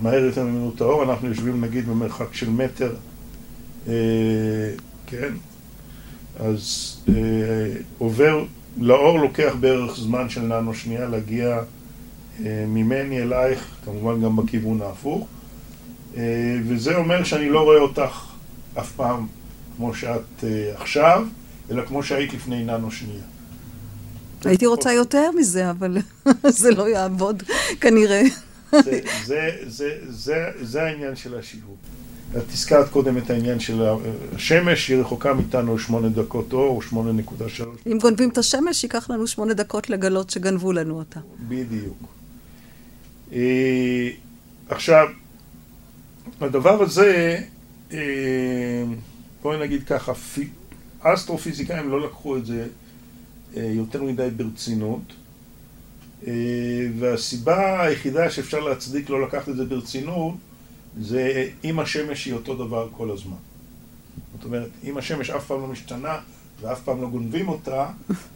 מהר יותר ממהירות האור, אנחנו יושבים נגיד במרחק של מטר, אה, כן? אז אה, עובר, לאור לוקח בערך זמן של ננו שנייה להגיע אה, ממני אלייך, כמובן גם בכיוון ההפוך, וזה אומר שאני לא רואה אותך אף פעם כמו שאת אה, עכשיו, אלא כמו שהיית לפני ננו שנייה.
הייתי רוצה יותר מזה, אבל זה לא יעבוד כנראה.
זה, זה, זה, זה, זה העניין של השיווק. את הזכרת קודם את העניין של השמש, היא רחוקה מאיתנו שמונה דקות אור, או שמונה נקודה שלוש.
אם גונבים את השמש, ייקח לנו שמונה דקות לגלות שגנבו לנו אותה.
בדיוק. אה, עכשיו, הדבר הזה, אה, בואי נגיד ככה, אסטרופיזיקאים לא לקחו את זה אה, יותר מדי ברצינות, אה, והסיבה היחידה שאפשר להצדיק לא לקחת את זה ברצינות זה אם השמש היא אותו דבר כל הזמן. זאת אומרת, אם השמש אף פעם לא משתנה ואף פעם לא גונבים אותה,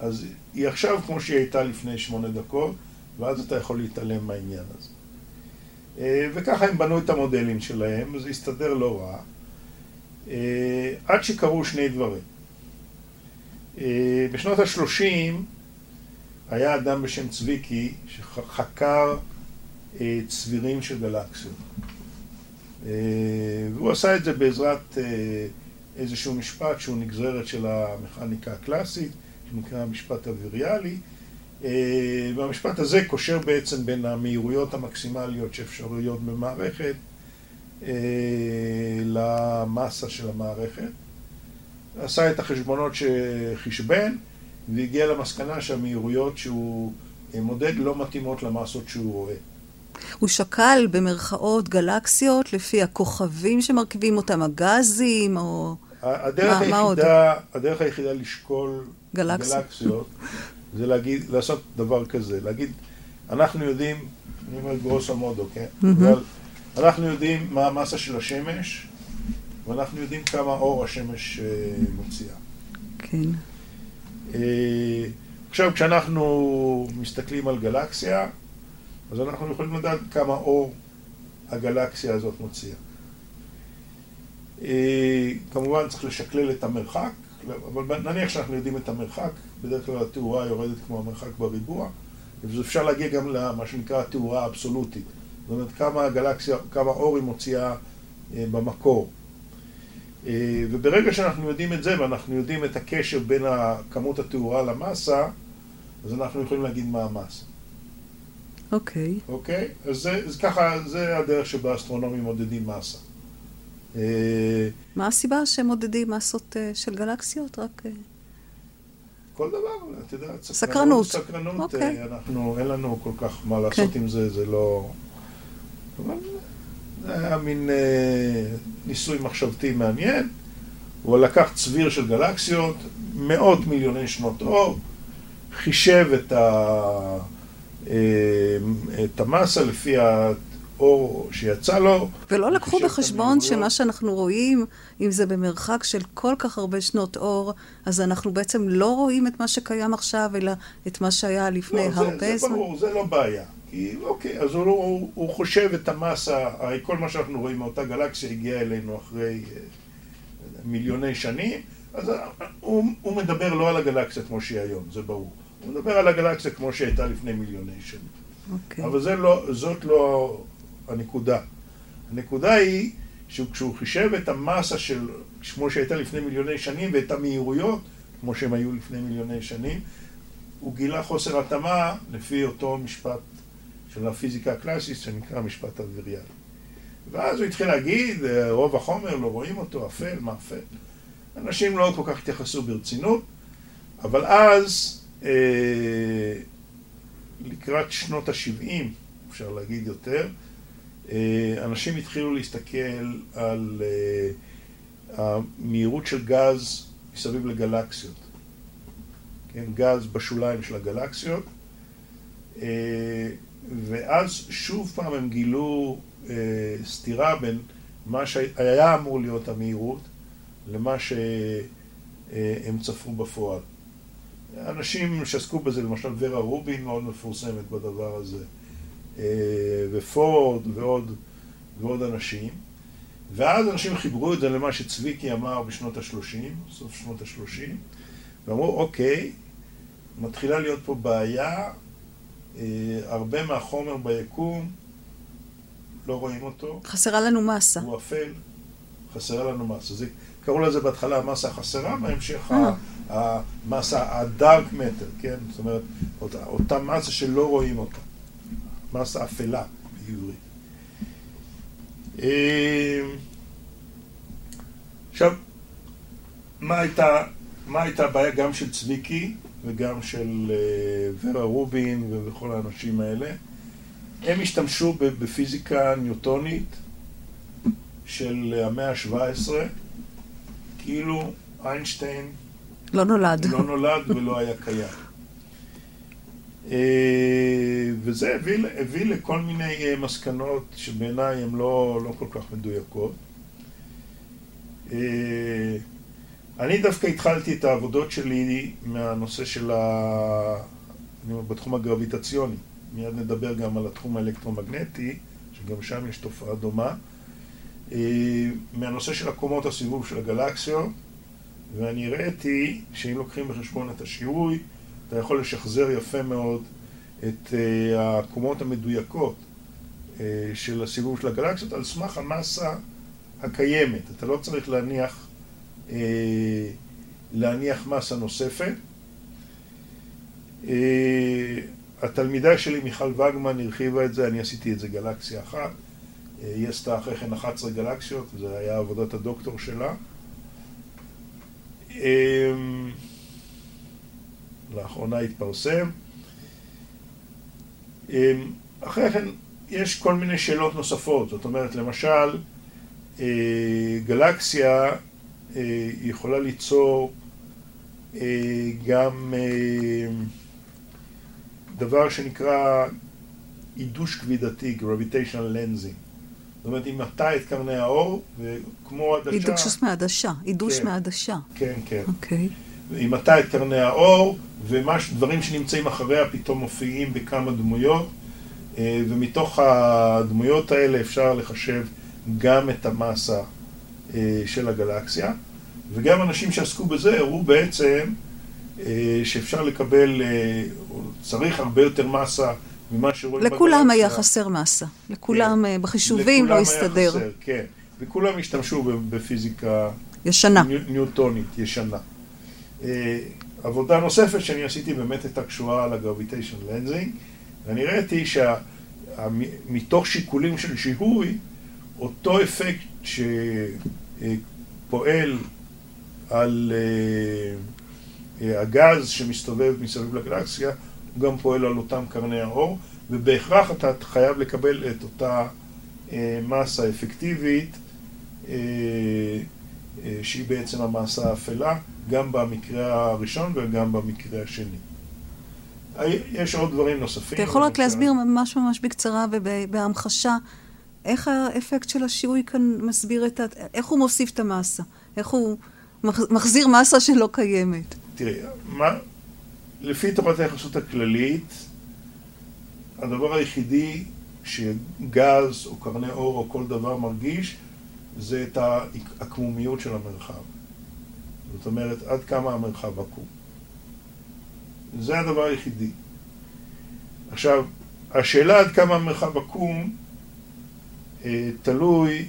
אז היא עכשיו כמו שהיא הייתה לפני שמונה דקות, ואז אתה יכול להתעלם מהעניין הזה. אה, וככה הם בנו את המודלים שלהם, וזה הסתדר לא רע, עד שקרו שני דברים. אה, בשנות ה-30 היה אדם בשם צביקי שחקר אה, צבירים של גלקסיות. אה, והוא עשה את זה בעזרת איזשהו משפט שהוא נגזרת של המכניקה הקלאסית, שנקרא המשפט הוויריאלי, והמשפט הזה קושר בעצם בין המהירויות המקסימליות שאפשרויות במערכת למסה של המערכת. עשה את החשבונות שחישבן והגיע למסקנה שהמהירויות שהוא מודד לא מתאימות למסות שהוא רואה.
הוא שקל במרכאות גלקסיות לפי הכוכבים שמרכיבים אותם, הגזים או...
הדרך, מה, היחידה, מה הדרך היחידה לשקול גלקסיות, גלקסיות זה להגיד, לעשות דבר כזה, להגיד, אנחנו יודעים, אני אומר גרוסו מודו, כן? Mm-hmm. אבל אנחנו יודעים מה המסה של השמש, ואנחנו יודעים כמה אור השמש אה, מוציאה.
כן.
אה, עכשיו, כשאנחנו מסתכלים על גלקסיה, אז אנחנו יכולים לדעת כמה אור הגלקסיה הזאת מוציאה. אה, כמובן צריך לשקלל את המרחק, אבל נניח שאנחנו יודעים את המרחק, בדרך כלל התאורה יורדת כמו המרחק בריבוע, ואפשר להגיע גם למה שנקרא התאורה האבסולוטית. זאת אומרת, כמה הגלקסיה, כמה אור היא מוציאה במקור. אה, וברגע שאנחנו יודעים את זה, ואנחנו יודעים את הקשר בין כמות התאורה למסה, אז אנחנו יכולים להגיד מה המסה.
אוקיי.
Okay. אוקיי? Okay? אז, זה, אז ככה, זה הדרך שבה אסטרונומים מודדים מסה.
אה, מה הסיבה שהם מודדים מסות אה, של גלקסיות? רק...
כל דבר, את יודעת,
סקרנות.
סקרנות, okay. אוקיי. אנחנו, אין לנו כל כך מה לעשות okay. עם זה, זה לא... אבל זה היה מין אה, ניסוי מחשבתי מעניין. הוא לקח צביר של גלקסיות, מאות מיליוני שנות אור, חישב את, ה, אה, את המסה לפי האור שיצא לו.
ולא לקחו בחשבון שמה שאנחנו רואים, אם זה במרחק של כל כך הרבה שנות אור, אז אנחנו בעצם לא רואים את מה שקיים עכשיו, אלא את מה שהיה לפני לא, הרבה
זמן. זה, זה ברור, זה לא בעיה. כי אוקיי, אז הוא, הוא, הוא חושב את המסה, הרי כל מה שאנחנו רואים מאותה גלקסיה הגיע אלינו אחרי אה, מיליוני שנים, אז הוא, הוא מדבר לא על הגלקסיה כמו שהיא היום, זה ברור. הוא מדבר על הגלקסיה כמו שהייתה לפני מיליוני שנים.
אוקיי.
אבל זה לא, זאת לא הנקודה. הנקודה היא שכשהוא חישב את המסה של, כמו שהייתה לפני מיליוני שנים, ואת המהירויות, כמו שהם היו לפני מיליוני שנים, הוא גילה חוסר התאמה לפי אותו משפט של הפיזיקה הקלאסית שנקרא משפט אדבריאלי. ואז הוא התחיל להגיד, רוב החומר לא רואים אותו, אפל, מה אפל. אנשים לא כל כך התייחסו ברצינות, אבל אז, אה, לקראת שנות ה-70, אפשר להגיד יותר, אנשים התחילו להסתכל על אה, המהירות של גז מסביב לגלקסיות. כן, גז בשוליים של הגלקסיות. אה, ואז שוב פעם הם גילו סתירה בין מה שהיה אמור להיות המהירות למה שהם צפו בפועל. אנשים שעסקו בזה, למשל ורה רובין מאוד מפורסמת בדבר הזה. אה, ופורד ועוד, ועוד אנשים. ואז אנשים חיברו את זה למה שצביקי אמר בשנות ה-30, סוף שנות ה-30, ואמרו, אוקיי, מתחילה להיות פה בעיה, אה, הרבה מהחומר ביקום, לא רואים אותו.
חסרה לנו מסה.
הוא אפל, חסרה לנו מסה. זה, קראו לזה בהתחלה המסה החסרה, בהמשך אה. המסה, הדארק מטר, כן? זאת אומרת, אותה, אותה מסה שלא רואים אותה. מסה אפלה בעברית. אמ, עכשיו, מה הייתה, מה הייתה הבעיה גם של צביקי וגם של אה, ורה רובין וכל האנשים האלה? הם השתמשו בפיזיקה ניוטונית של המאה ה-17, כאילו איינשטיין
לא נולד.
לא נולד ולא היה קיים. אה, וזה הביא, הביא לכל מיני אה, מסקנות שבעיניי הן לא, לא כל כך מדויקות. אה, אני דווקא התחלתי את העבודות שלי מהנושא של ה... בתחום הגרביטציוני. מיד נדבר גם על התחום האלקטרומגנטי, שגם שם יש תופעה דומה. מהנושא של עקומות הסיבוב של הגלקסיות, ואני הראיתי שאם לוקחים בחשבון את השיהוי, אתה יכול לשחזר יפה מאוד את uh, העקומות המדויקות uh, של הסיבוב של הגלקסיות על סמך המסה הקיימת. אתה לא צריך להניח, uh, להניח מסה נוספת. התלמידה שלי, מיכל וגמן, הרחיבה את זה, אני עשיתי את זה גלקסיה אחת. היא עשתה אחרי כן 11 גלקסיות, זו הייתה עבודת הדוקטור שלה. לאחרונה התפרסם. אמ, אחרי כן יש כל מיני שאלות נוספות, זאת אומרת, למשל, אה, גלקסיה אה, יכולה ליצור אה, גם דבר שנקרא עידוש כבידתי, gravitational lensing. זאת אומרת, היא מטה את קרני האור, וכמו עדשה...
עידוש מעדשה, עידוש
כן,
מעדשה.
כן, כן.
אוקיי. Okay.
היא מטה את קרני האור, ודברים שנמצאים אחריה פתאום מופיעים בכמה דמויות, אה, ומתוך הדמויות האלה אפשר לחשב גם את המסה אה, של הגלקסיה, וגם אנשים שעסקו בזה הראו בעצם אה, שאפשר לקבל, צריך הרבה יותר מסה ממה שרואים
בגלקסיה. לכולם היה חסר מסה, לכולם כן. בחישובים לכולם לא הסתדר. לכולם היה חסר,
כן, וכולם השתמשו בפיזיקה
ישנה.
ניוטונית, ישנה. אה, עבודה נוספת שאני עשיתי באמת הייתה קשורה לגרביטיישן לנזינג, ואני ראיתי שמתוך שיקולים של שיהוי, אותו אפקט שפועל על אה, אה, הגז שמסתובב מסביב לגלקסיה, הוא גם פועל על אותם קרני האור, ובהכרח אתה חייב לקבל את אותה מסה אפקטיבית שהיא בעצם המסה האפלה. גם במקרה הראשון וגם במקרה השני. יש עוד דברים נוספים.
אתה יכול רק להסביר ממש ממש בקצרה ובהמחשה, איך האפקט של השיעוי כאן מסביר את ה... איך הוא מוסיף את המסה? איך הוא מחזיר מסה שלא קיימת?
תראי, מה... לפי תורת היחסות הכללית, הדבר היחידי שגז או קרני אור או כל דבר מרגיש, זה את העקמומיות של המרחב. זאת אומרת, עד כמה המרחב עקום. זה הדבר היחידי. עכשיו, השאלה עד כמה מרחב עקום אה, תלוי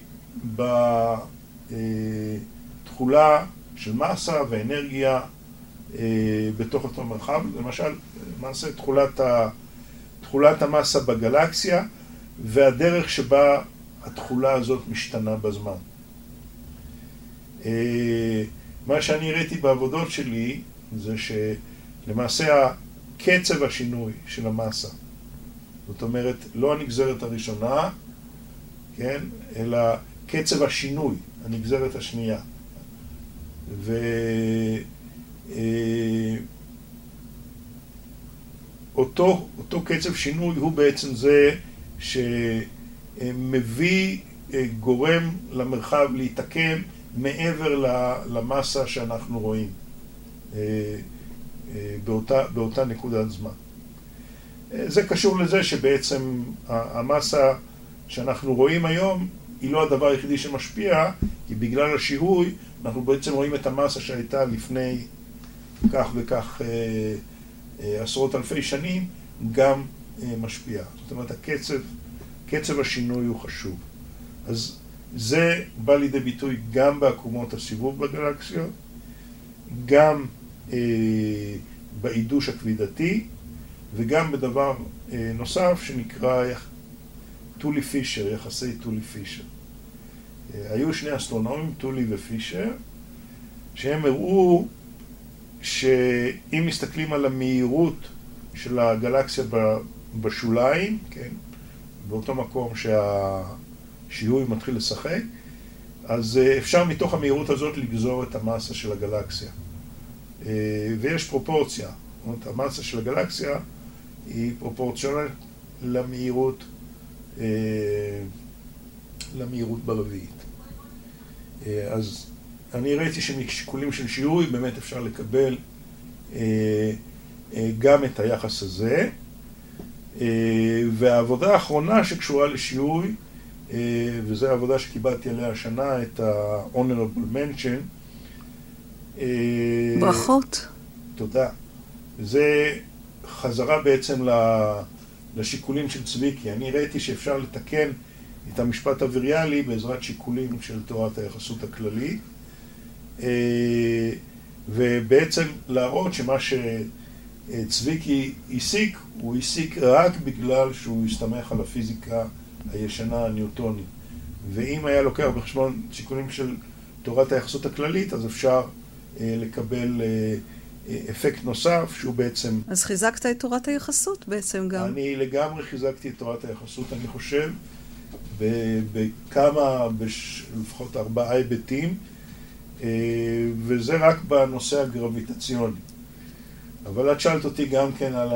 בתכולה של מסה ואנרגיה אה, בתוך אותו מרחב. למשל, למעשה תכולת, ה, תכולת המסה בגלקסיה והדרך שבה התכולה הזאת משתנה בזמן. אה, מה שאני ראיתי בעבודות שלי זה שלמעשה קצב השינוי של המסה, זאת אומרת, לא הנגזרת הראשונה, כן, אלא קצב השינוי, הנגזרת השנייה. ואותו אותו קצב שינוי הוא בעצם זה שמביא, אה, גורם למרחב להתעקם מעבר למסה שאנחנו רואים אה, אה, באותה, באותה נקודת זמן. זה קשור לזה שבעצם המסה שאנחנו רואים היום היא לא הדבר היחידי שמשפיע, כי בגלל השיהוי אנחנו בעצם רואים את המסה שהייתה לפני כך וכך אה, אה, עשרות אלפי שנים, גם אה, משפיעה. זאת אומרת, הקצב, קצב השינוי הוא חשוב. אז זה בא לידי ביטוי גם בעקומות הסיבוב בגלקסיות, גם אה, בעידוש הכבידתי, וגם בדבר אה, נוסף שנקרא טולי פישר, יחסי טולי פישר. אה, היו שני אסטרונומים, טולי ופישר, שהם הראו שאם מסתכלים על המהירות של הגלקסיה בשוליים, כן, באותו מקום שהשיהוי מתחיל לשחק, אז אה, אפשר מתוך המהירות הזאת לגזור את המסה של הגלקסיה. אה, ויש פרופורציה, זאת אומרת, המסה של הגלקסיה היא פרופורציונלית למהירות, למהירות ברביעית. אז אני ראיתי שמשיקולים של שיהוי באמת אפשר לקבל אה, אה, גם את היחס הזה. אה, והעבודה האחרונה שקשורה לשיהוי, אה, וזו העבודה שקיבלתי עליה השנה, את ה-Honorable Mention.
אה, ברכות.
תודה. זה חזרה בעצם לשיקולים של צביקי. אני ראיתי שאפשר לתקן את המשפט הווריאלי בעזרת שיקולים של תורת היחסות הכללית. ובעצם להראות שמה שצביקי הסיק, הוא הסיק רק בגלל שהוא הסתמך על הפיזיקה הישנה הניוטונית. ואם היה לוקח בחשבון שיקולים של תורת היחסות הכללית, אז אפשר אה, לקבל אה, אפקט נוסף שהוא בעצם...
אז חיזקת את תורת היחסות בעצם גם.
אני לגמרי חיזקתי את תורת היחסות, אני חושב, בכמה, לפחות ארבעה היבטים. אה, וזה רק בנושא הגרביטציוני. אבל את שאלת אותי גם כן על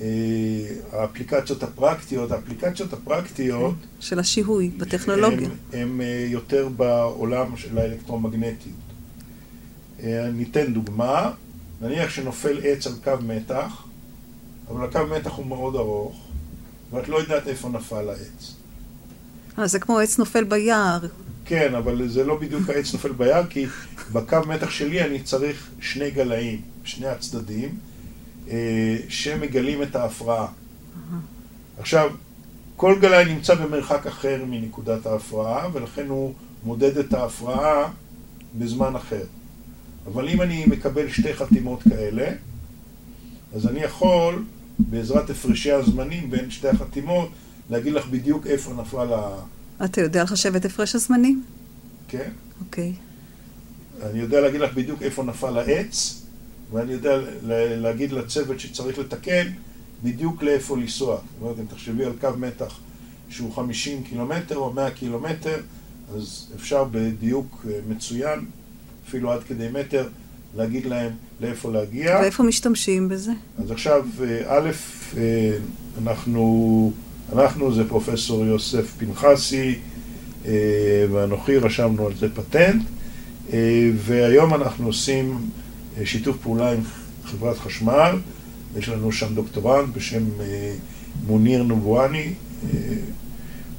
אה, האפליקציות הפרקטיות. האפליקציות הפרקטיות...
של השיהוי בטכנולוגיה.
הן אה, יותר בעולם של האלקטרומגנטיות. אני אתן דוגמה, נניח שנופל עץ על קו מתח, אבל הקו מתח הוא מאוד ארוך, ואת לא יודעת איפה נפל העץ.
אה, זה כמו עץ נופל ביער.
כן, אבל זה לא בדיוק העץ נופל ביער, כי בקו מתח שלי אני צריך שני גלאים, שני הצדדים, אה, שמגלים את ההפרעה. עכשיו, כל גלאי נמצא במרחק אחר מנקודת ההפרעה, ולכן הוא מודד את ההפרעה בזמן אחר. אבל אם אני מקבל שתי חתימות כאלה, אז אני יכול, בעזרת הפרשי הזמנים בין שתי החתימות, להגיד לך בדיוק איפה נפל ה...
אתה יודע לחשב את הפרש הזמנים?
כן.
אוקיי.
אני יודע להגיד לך בדיוק איפה נפל העץ, ואני יודע להגיד לצוות שצריך לתקן בדיוק לאיפה לנסוע. זאת אומרת, אם תחשבי על קו מתח שהוא 50 קילומטר או 100 קילומטר, אז אפשר בדיוק אה, מצוין, אפילו עד כדי מטר, להגיד להם לאיפה להגיע.
ואיפה משתמשים בזה?
אז עכשיו, אה, א', אה, אנחנו... אנחנו זה פרופסור יוסף פנחסי אה, ואנוכי רשמנו על זה פטנט אה, והיום אנחנו עושים אה, שיתוף פעולה עם חברת חשמל, יש לנו שם דוקטורנט בשם מוניר נבואני,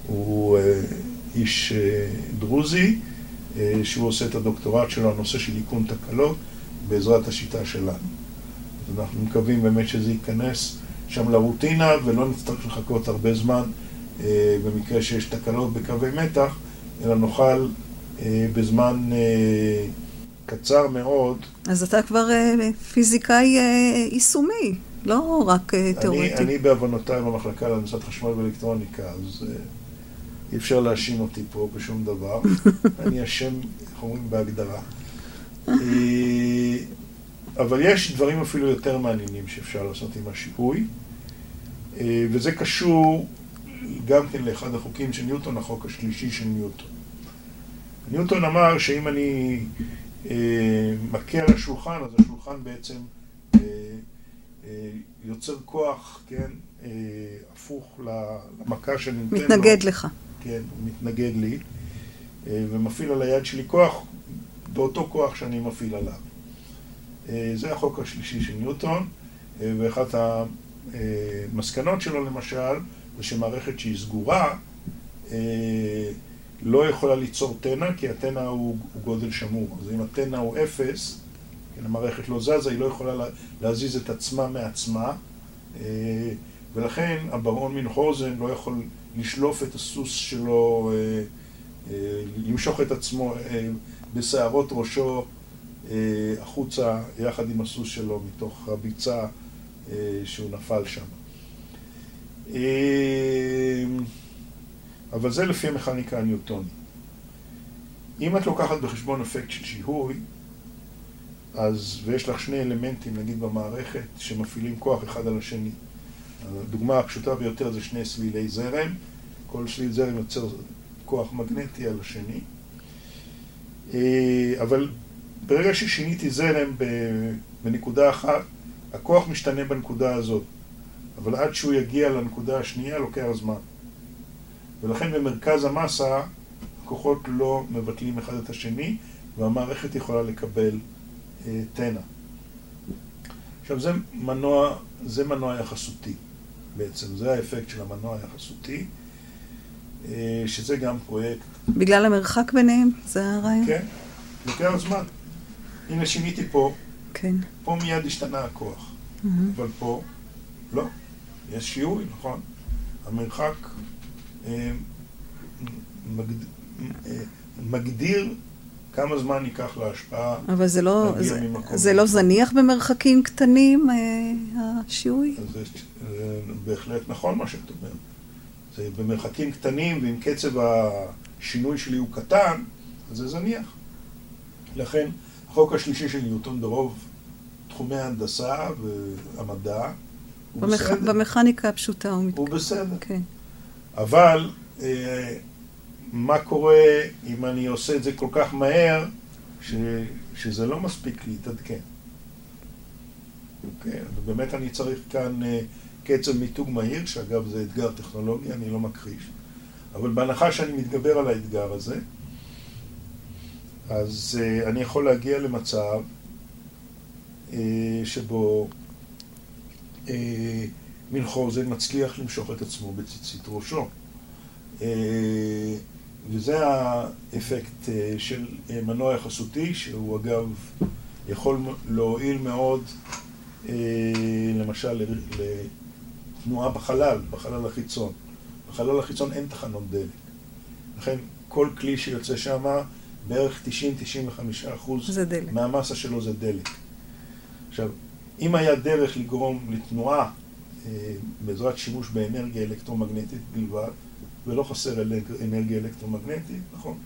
הוא איש דרוזי, שהוא עושה את הדוקטורט שלו על נושא של איכון תקלות בעזרת השיטה שלנו. אז אנחנו מקווים באמת שזה ייכנס שם לרוטינה ולא נצטרך לחכות הרבה זמן אה, במקרה שיש תקלות בקווי מתח, אלא נוכל אה, בזמן אה, קצר מאוד.
אז אתה כבר פיזיקאי יישומי, לא רק תיאורטי.
אני, אני בעוונותיי במחלקה להנדסת חשמל ואלקטרוניקה, אז אי אפשר להאשים אותי פה בשום דבר. אני אשם, איך אומרים, בהגדרה. אבל יש דברים אפילו יותר מעניינים שאפשר לעשות עם השיפוי, וזה קשור גם כן לאחד החוקים של ניוטון, החוק השלישי של ניוטון. ניוטון אמר שאם אני אה, מכה על השולחן, אז השולחן בעצם אה, אה, יוצר כוח, כן, אה, הפוך למכה שאני נותן
לו. מתנגד לך.
כן, הוא מתנגד לי, אה, ומפעיל על היד שלי כוח באותו כוח שאני מפעיל עליו. אה, זה החוק השלישי של ניוטון, אה, ואחת המסקנות שלו למשל, זה שמערכת שהיא סגורה אה, לא יכולה ליצור תנע, כי התנע הוא, גודל שמור. אז אם התנע הוא אפס, כן, המערכת לא זזה, היא לא יכולה להזיז את עצמה מעצמה, אה, ולכן הברון מינכוזן לא יכול לשלוף את הסוס שלו, אה, למשוך את עצמו בשערות ראשו החוצה יחד עם הסוס שלו מתוך הביצה שהוא נפל שם. אמ, אבל זה לפי המכניקה הניוטונית. אם את לוקחת בחשבון אפקט של שיהוי, אז, ויש לך שני אלמנטים, נגיד במערכת, שמפעילים כוח אחד על השני. הדוגמה הפשוטה ביותר זה שני סלילי זרם, כל סליל זרם יוצר כוח מגנטי על השני. אה, אבל ברגע ששיניתי זרם בנקודה אחת, הכוח משתנה בנקודה הזאת. אבל עד שהוא יגיע לנקודה השנייה לוקח זמן. ולכן במרכז המסה הכוחות לא מבטלים אחד את השני, והמערכת יכולה לקבל אה, תנע. עכשיו זה מנוע, זה מנוע יחסותי בעצם, זה האפקט של המנוע היחסותי, אה, שזה גם פרויקט.
בגלל המרחק ביניהם? זה הרעיון?
כן, לוקח זמן. הנה שיניתי פה,
כן.
פה מיד השתנה הכוח, mm-hmm. אבל פה לא. יש שיעורי, נכון? המרחק אה, מגד... אה, מגדיר כמה זמן ייקח להשפעה
אבל זה לא, זה, זה לא זניח במרחקים קטנים, אה, השיעוי?
זה, זה בהחלט נכון מה שאת אומרת. זה במרחקים קטנים, ואם קצב השינוי שלי הוא קטן, אז זה זניח. לכן, החוק השלישי של ניוטון ברוב תחומי ההנדסה והמדע
במכ... במכניקה הפשוטה הוא
מתקדם. הוא בסדר.
כן.
אבל אה, מה קורה אם אני עושה את זה כל כך מהר, ש... שזה לא מספיק להתעדכן? אוקיי, אז באמת אני צריך כאן אה, קצב מיתוג מהיר, שאגב זה אתגר טכנולוגי, אני לא מכחיש. אבל בהנחה שאני מתגבר על האתגר הזה, אז אה, אני יכול להגיע למצב אה, שבו אה, מנחוזן מצליח למשוך את עצמו בציצית ראשו. אה, וזה האפקט אה, של אה, מנוע יחסותי, שהוא אגב יכול להועיל מאוד, אה, למשל, לתנועה בחלל, בחלל החיצון. בחלל החיצון אין תחנות דלק. לכן כל כלי שיוצא שם, בערך 90-95 אחוז מהמסה שלו זה דלק. עכשיו, אם היה דרך לגרום לתנועה אה, בעזרת שימוש באנרגיה אלקטרומגנטית בלבד, ולא חסר אנרגיה אלקטרומגנטית, נכון?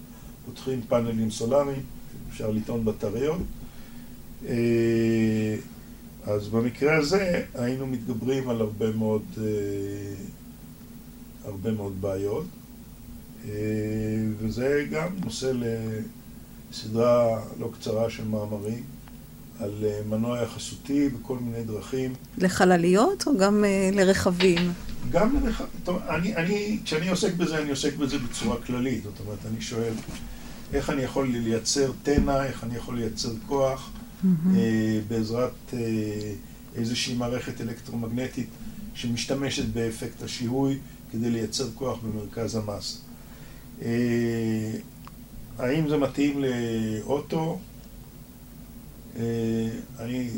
פותחים פאנלים סולאריים, אפשר לטעון בטריות. אה, אז במקרה הזה היינו מתגברים על הרבה מאוד, אה, הרבה מאוד בעיות, וזה גם נושא לסדרה לא קצרה של מאמרים. על אה, מנוע יחסותי בכל מיני דרכים.
לחלליות או גם uh, לרכבים?
גם לרכבים. אני, אני, כשאני עוסק בזה, אני עוסק בזה בצורה כללית. זאת אומרת, אני שואל איך אני יכול לייצר תנע, איך אני יכול לייצר כוח mm-hmm. uh, בעזרת uh, איזושהי מערכת אלקטרומגנטית שמשתמשת באפקט השיהוי כדי לייצר כוח במרכז המס. Uh, האם זה מתאים לאוטו? אה, אני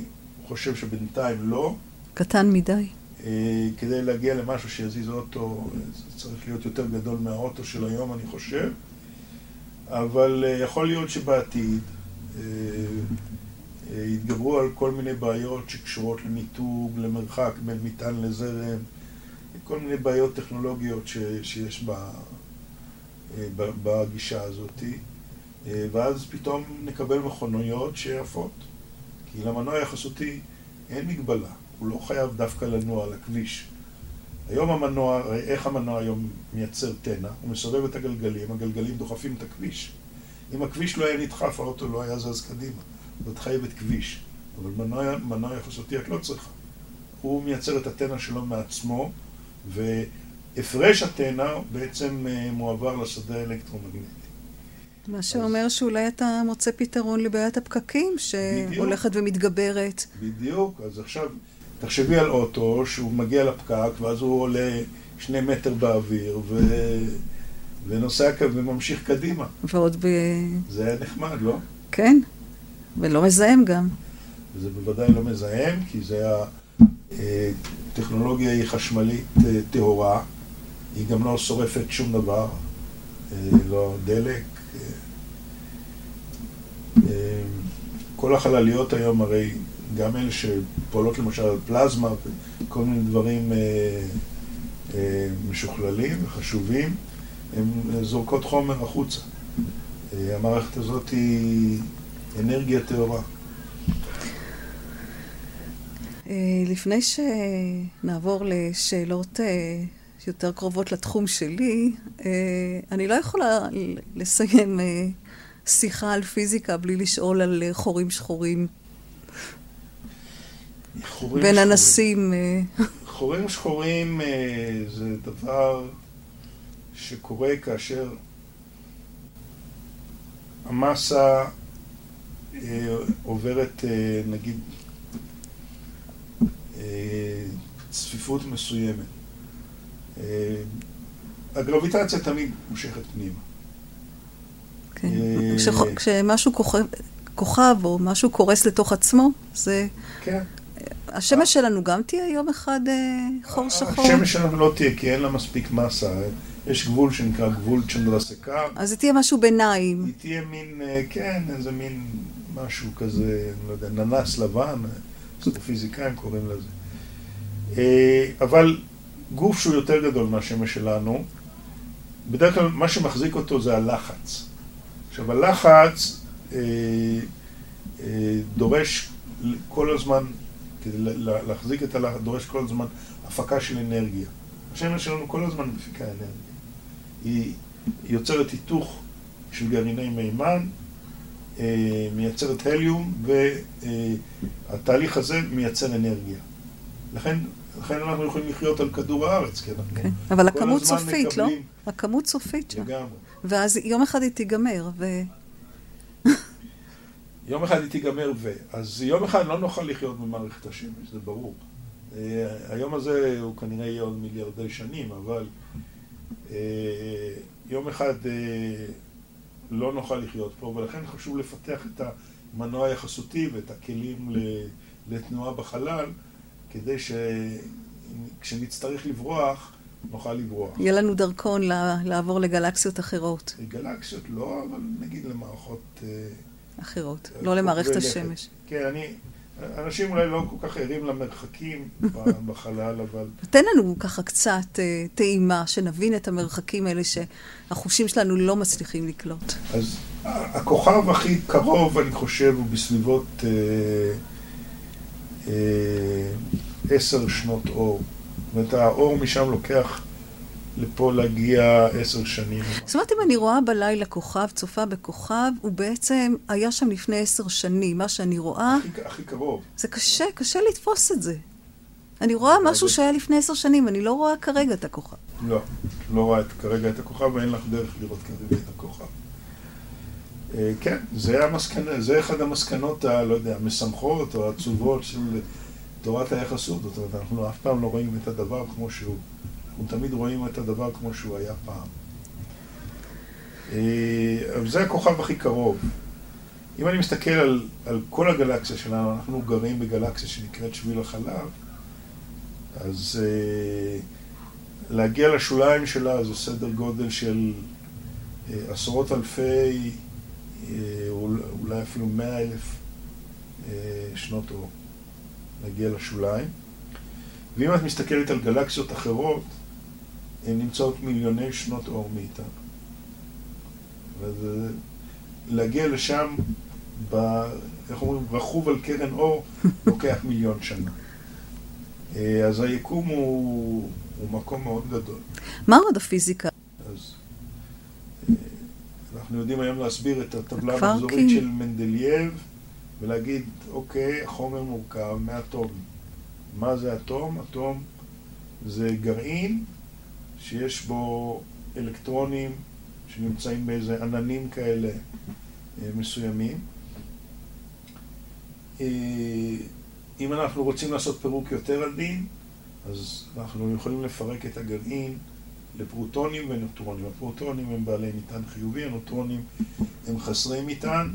חושב שבינתיים לא.
קטן מדי.
אה, כדי להגיע למשהו שיזיז אוטו, זה צריך להיות יותר גדול מהאוטו של היום, אני חושב. אבל אה, יכול להיות שבעתיד אה, יתגברו על כל מיני בעיות שקשורות למיתוג, למרחק בין מטען לזרם, כל מיני בעיות טכנולוגיות ש, שיש בה, בגישה הזאת, ואז פתאום נקבל מכוניות שעפות. כי למנוע היחסותי אין מגבלה. הוא לא חייב דווקא לנוע על הכביש. היום המנוע, איך המנוע היום מייצר תנע? הוא מסובב את הגלגלים, הגלגלים דוחפים את הכביש. אם הכביש לא היה נדחף, האוטו לא היה זז קדימה. זאת חייבת כביש. אבל מנוע, מנוע יחסותי את לא צריכה. הוא מייצר את התנע שלו מעצמו, והפרש התנע בעצם אה, מועבר לשדה האלקטרומגנטי.
מה שאומר אז... שאולי אתה מוצא פתרון לבעיית הפקקים שהולכת בדיוק. ומתגברת.
בדיוק, אז עכשיו תחשבי על אוטו שהוא מגיע לפקק ואז הוא עולה שני מטר באוויר ו... ונוסע וממשיך קדימה.
ועוד ב...
זה היה נחמד, לא?
כן, ולא מזהם גם.
וזה בוודאי לא מזהם, כי זה הטכנולוגיה אה, היא חשמלית אה, טהורה, היא גם לא שורפת שום דבר, אה, לא דלק. כל החלליות היום הרי גם אלה שפועלות למשל על פלזמה וכל מיני דברים אה, אה, משוכללים וחשובים, הן זורקות חומר החוצה. אה, המערכת הזאת היא אנרגיה טהורה.
אה, לפני שנעבור לשאלות אה, יותר קרובות לתחום שלי, אה, אני לא יכולה לסיים שיחה על פיזיקה בלי לשאול על חורים שחורים. בין אנסים.
אה. חורים שחורים אה, זה דבר שקורה כאשר המסה אה, עוברת, נגיד, צפיפות מסוימת. הגרביטציה תמיד מושכת פנימה.
כן, כשמשהו כוכב, כוכב או משהו קורס לתוך עצמו, זה...
כן.
השמש שלנו גם תהיה יום אחד אה, חור שחור?
השמש שלנו לא תהיה, כי אין לה מספיק מסה. יש גבול שנקרא גבול צ'נדרסקה.
אז זה תהיה משהו ביניים.
היא תהיה מין, אה, כן, איזה מין משהו כזה, לא יודע, ננס לבן, פיזיקאים קוראים לזה. אה, אבל גוף שהוא יותר גדול מהשמש שלנו, בדרך כלל מה שמחזיק אותו זה הלחץ. עכשיו, הלחץ אה, אה, דורש כל הזמן כדי להחזיק את הלחץ, דורש כל הזמן הפקה של אנרגיה. השמש שלנו כל הזמן מפיקה אנרגיה. היא יוצרת היתוך של גרעיני מימן, אה, מייצרת הליום, והתהליך הזה מייצר אנרגיה. לכן, לכן אנחנו יכולים לחיות על כדור הארץ, כי אנחנו.
כן. אבל הכמות סופית, לא? הכמות סופית שם.
לגמרי.
ואז יום אחד היא תיגמר, ו...
יום אחד היא תיגמר ו... אז יום אחד לא נוכל לחיות במערכת השמש, זה ברור. אה, היום הזה הוא כנראה יהיה עוד מיליארדי שנים, אבל אה, יום אחד אה, לא נוכל לחיות פה, ולכן חשוב לפתח את המנוע היחסותי ואת הכלים לתנועה בחלל, כדי שכשנצטרך לברוח, נוכל לברוח.
יהיה לנו דרכון לעבור לגלקסיות אחרות.
גלקסיות לא, אבל נגיד למערכות...
אחרות, לא למערכת השמש.
כן, אני... אנשים אולי לא כל כך ערים למרחקים בחלל, אבל...
תן לנו ככה קצת אה, טעימה, שנבין את המרחקים האלה שהחושים שלנו לא מצליחים לקלוט.
אז הכוכב הכי קרוב, אני חושב, הוא בסביבות אה, אה, עשר שנות אור. זאת אומרת, האור משם לוקח לפה להגיע עשר שנים.
זאת אומרת, אם אני רואה בלילה כוכב, צופה בכוכב, הוא בעצם היה שם לפני עשר שנים. מה שאני רואה...
הכי, הכי קרוב.
זה קשה, קשה לתפוס את זה. אני רואה משהו שהיה לפני עשר שנים, אני לא רואה כרגע את הכוכב.
לא, לא רואה כרגע את הכוכב, ואין לך דרך לראות כרגע את הכוכב. אה, כן, זה, המסקנה, זה אחד המסקנות, ה, לא יודע, המשמחות או העצובות של תורת היחסות. זאת אומרת, אנחנו אף פעם לא רואים את הדבר כמו שהוא. אנחנו תמיד רואים את הדבר כמו שהוא היה פעם. אה, זה הכוכב הכי קרוב. אם אני מסתכל על, על כל הגלקסיה שלנו, אנחנו גרים בגלקסיה שנקראת שביל החלב, אז אה, להגיע לשוליים שלה זה סדר גודל של אה, עשרות אלפי, אולי אפילו מאה אלף אה, שנות אור, להגיע לשוליים. ואם את מסתכלת על גלקסיות אחרות, הן נמצאות מיליוני שנות אור מאיתנו. להגיע לשם, ב, איך אומרים, רכוב על קרן אור, לוקח מיליון שנה. אה, אז היקום הוא, הוא מקום מאוד גדול.
מה עוד הפיזיקה?
אה, אנחנו יודעים היום להסביר את הטבלה המחזורית של מנדלייב ולהגיד, אוקיי, החומר מורכב מאטום. מה זה אטום? אטום זה גרעין שיש בו אלקטרונים שנמצאים באיזה עננים כאלה אה, מסוימים. אם אנחנו רוצים לעשות פירוק יותר עדין, אז אנחנו יכולים לפרק את הגרעין לפרוטונים ונוטרונים. הפרוטונים הם בעלי מטען חיובי, הנוטרונים הם חסרי מטען.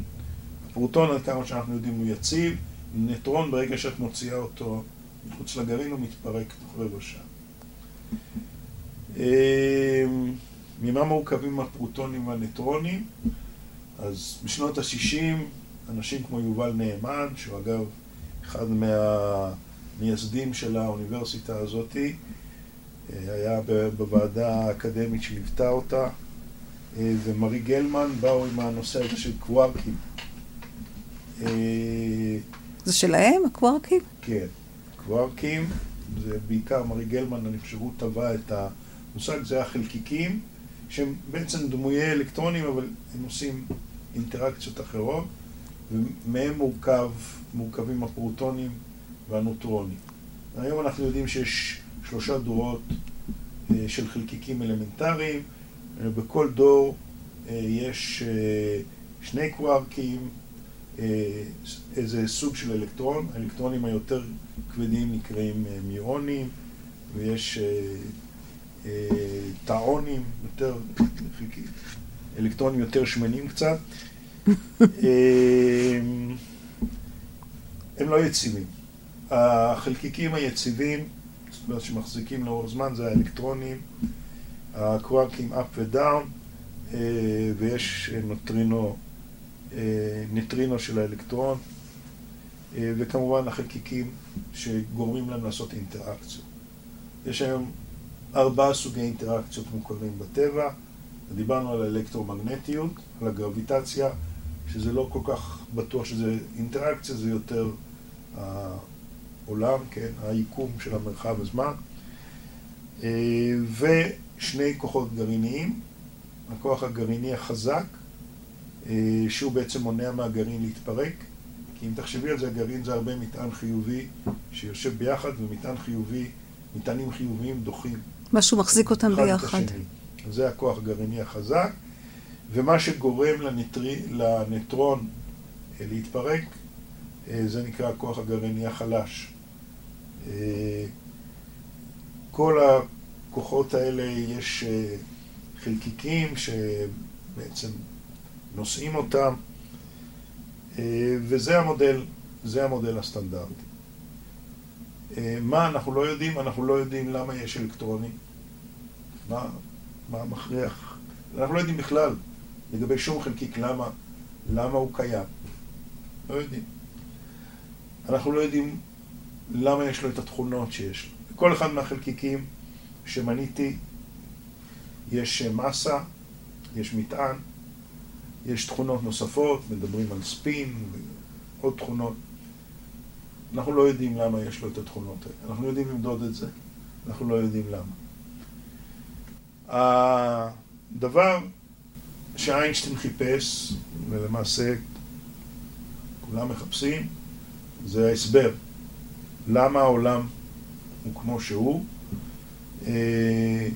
הפרוטון, עד כמה שאנחנו יודעים, הוא יציב. נטרון, ברגע שאת מוציאה אותו מחוץ לגרעין, הוא מתפרק תוך רבע שעה. אמ, ממה מורכבים הפרוטונים והנטרונים? אז בשנות ה-60, אנשים כמו יובל נאמן, שהוא אגב אחד מהמייסדים של האוניברסיטה הזאתי, היה בוועדה האקדמית שליוותה אותה, אה, ומרי גלמן באו עם הנושא הזה של קווארקים.
אה, זה שלהם, הקווארקים?
כן, קווארקים, זה בעיקר מרי גלמן, אני חושב, הוא טבע את המושג, זה החלקיקים, שהם בעצם דמויי אלקטרונים, אבל הם עושים אינטראקציות אחרות. ומהם מורכב, מורכבים הפרוטונים והנוטרונים. היום אנחנו יודעים שיש שלושה דורות אה, של חלקיקים אלמנטריים, בכל דור אה, יש אה, שני קווארקים, איזה סוג של אלקטרון, האלקטרונים היותר כבדים נקראים מיונים, ויש טאונים, יותר, אלקטרונים יותר שמנים קצת, אמ, הם לא יציבים. החלקיקים היציבים, שמחזיקים לאורך זמן, זה האלקטרונים, הקווארקים up ו-down, אה, ויש נוטרינו, אה, נטרינו של האלקטרון, אה, וכמובן החלקיקים שגורמים להם לעשות אינטראקציות. יש היום ארבעה סוגי אינטראקציות מוכרים בטבע. דיברנו על האלקטרומגנטיות, על הגרביטציה, שזה לא כל כך בטוח שזה אינטראקציה, זה יותר העולם, כן, היקום של המרחב הזמן. אה, ושני כוחות גרעיניים, הכוח הגרעיני החזק, אה, שהוא בעצם מונע מהגרעין להתפרק, כי אם תחשבי על זה, הגרעין זה הרבה מטען חיובי שיושב ביחד, ומטען חיובי, מטענים חיוביים דוחים.
משהו מחזיק אותם ביחד.
זה הכוח הגרעיני החזק. ומה שגורם לנטרי, לנטרון אה, להתפרק, זה נקרא הכוח הגרעיני החלש. אה, כל הכוחות האלה יש חלקיקים שבעצם נושאים אותם, וזה המודל, זה המודל הסטנדרטי. מה אנחנו לא יודעים? אנחנו לא יודעים למה יש אלקטרונים. מה, מה מכריח? אנחנו לא יודעים בכלל. לגבי שום חלקיק, למה, למה הוא קיים. לא יודעים. אנחנו לא יודעים למה יש לו את התכונות שיש לו. כל אחד מהחלקיקים שמניתי יש מסה, יש מטען, יש תכונות נוספות, מדברים על ספין ועוד תכונות. אנחנו לא יודעים למה יש לו את התכונות האלה. אנחנו יודעים למדוד את זה, אנחנו לא יודעים למה. הדבר שאיינשטיין חיפש, ולמעשה כולם מחפשים, זה ההסבר. למה העולם הוא כמו שהוא, אה,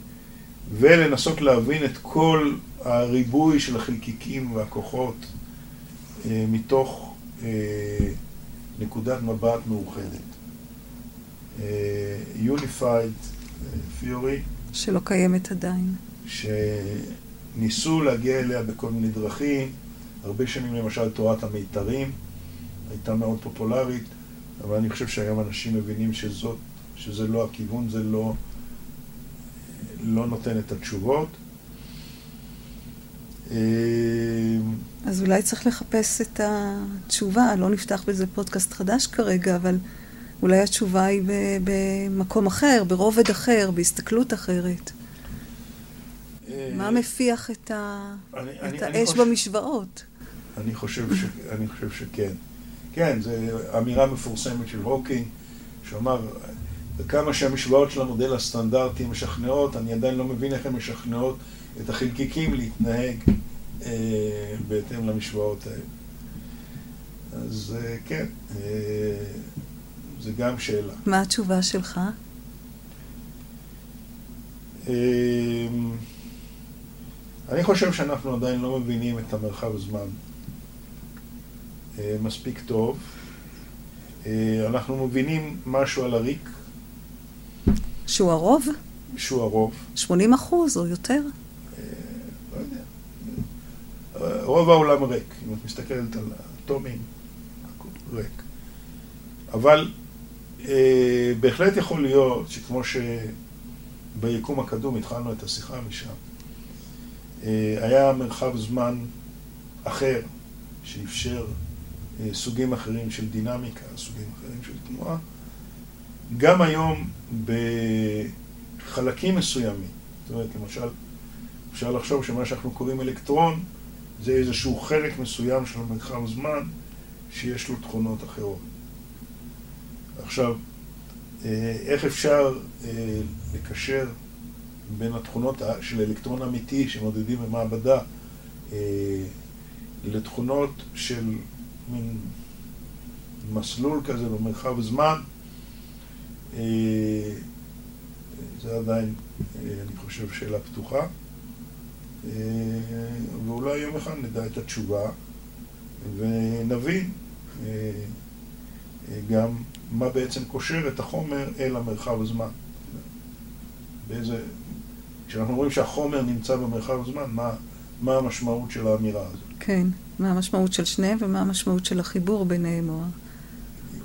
ולנסות להבין את כל הריבוי של החלקיקים והכוחות אה, מתוך אה, נקודת מבט מאוחדת. Unified Theory.
שלא קיימת עדיין.
ש... ניסו להגיע אליה בכל מיני דרכים, הרבה שנים למשל תורת המיתרים הייתה מאוד פופולרית, אבל אני חושב שהיום אנשים מבינים שזאת, שזה לא הכיוון, זה לא, לא נותן את התשובות.
אה, אז אולי צריך לחפש את התשובה, לא נפתח בזה פודקאסט חדש כרגע, אבל אולי התשובה היא במקום אחר, ברובד אחר, בהסתכלות אחרת. אה, מה מפיח את, ה... אני, את אני, האש אני במשוואות?
אני חושב, ש... אני חושב שכן. כן, זו אמירה מפורסמת של הוקינג, שאמר, וכמה שהמשוואות של המודל הסטנדרטי משכנעות, אני עדיין לא מבין איך הן משכנעות את החלקיקים להתנהג אה, בהתאם למשוואות האלה. אז אה, כן, אה, זה גם שאלה.
מה התשובה שלך?
אה, אני חושב שאנחנו עדיין לא מבינים את המרחב זמן מספיק טוב. אה, אנחנו מבינים משהו על הריק.
שהוא הרוב?
שהוא הרוב.
80 אחוז או יותר?
אה, לא יודע. רוב העולם ריק. אם את מסתכלת על האטומים, ריק. אבל אה, בהחלט יכול להיות שכמו שביקום הקדום התחלנו את השיחה משם, אה, היה מרחב זמן אחר שאפשר אה, סוגים אחרים של דינמיקה, סוגים אחרים של תנועה. גם היום בחלקים מסוימים, זאת אומרת, למשל, אפשר לחשוב שמה שאנחנו קוראים אלקטרון זה איזשהו חלק מסוים של מרחב זמן שיש לו תכונות אחרות. עכשיו, אה, איך אפשר אה, לקשר בין התכונות של אלקטרון אמיתי שמודדים במעבדה לתכונות של מין מסלול כזה במרחב זמן, אה, זה עדיין, אה, אני חושב, שאלה פתוחה. אה, ואולי יום אחד נדע את התשובה ונבין גם מה בעצם קושר את החומר אל המרחב הזמן. באיזה... כשאנחנו אומרים שהחומר נמצא במרחב הזמן, מה, מה המשמעות של האמירה הזאת?
כן. מה המשמעות של שניהם ומה המשמעות של החיבור ביניהם, או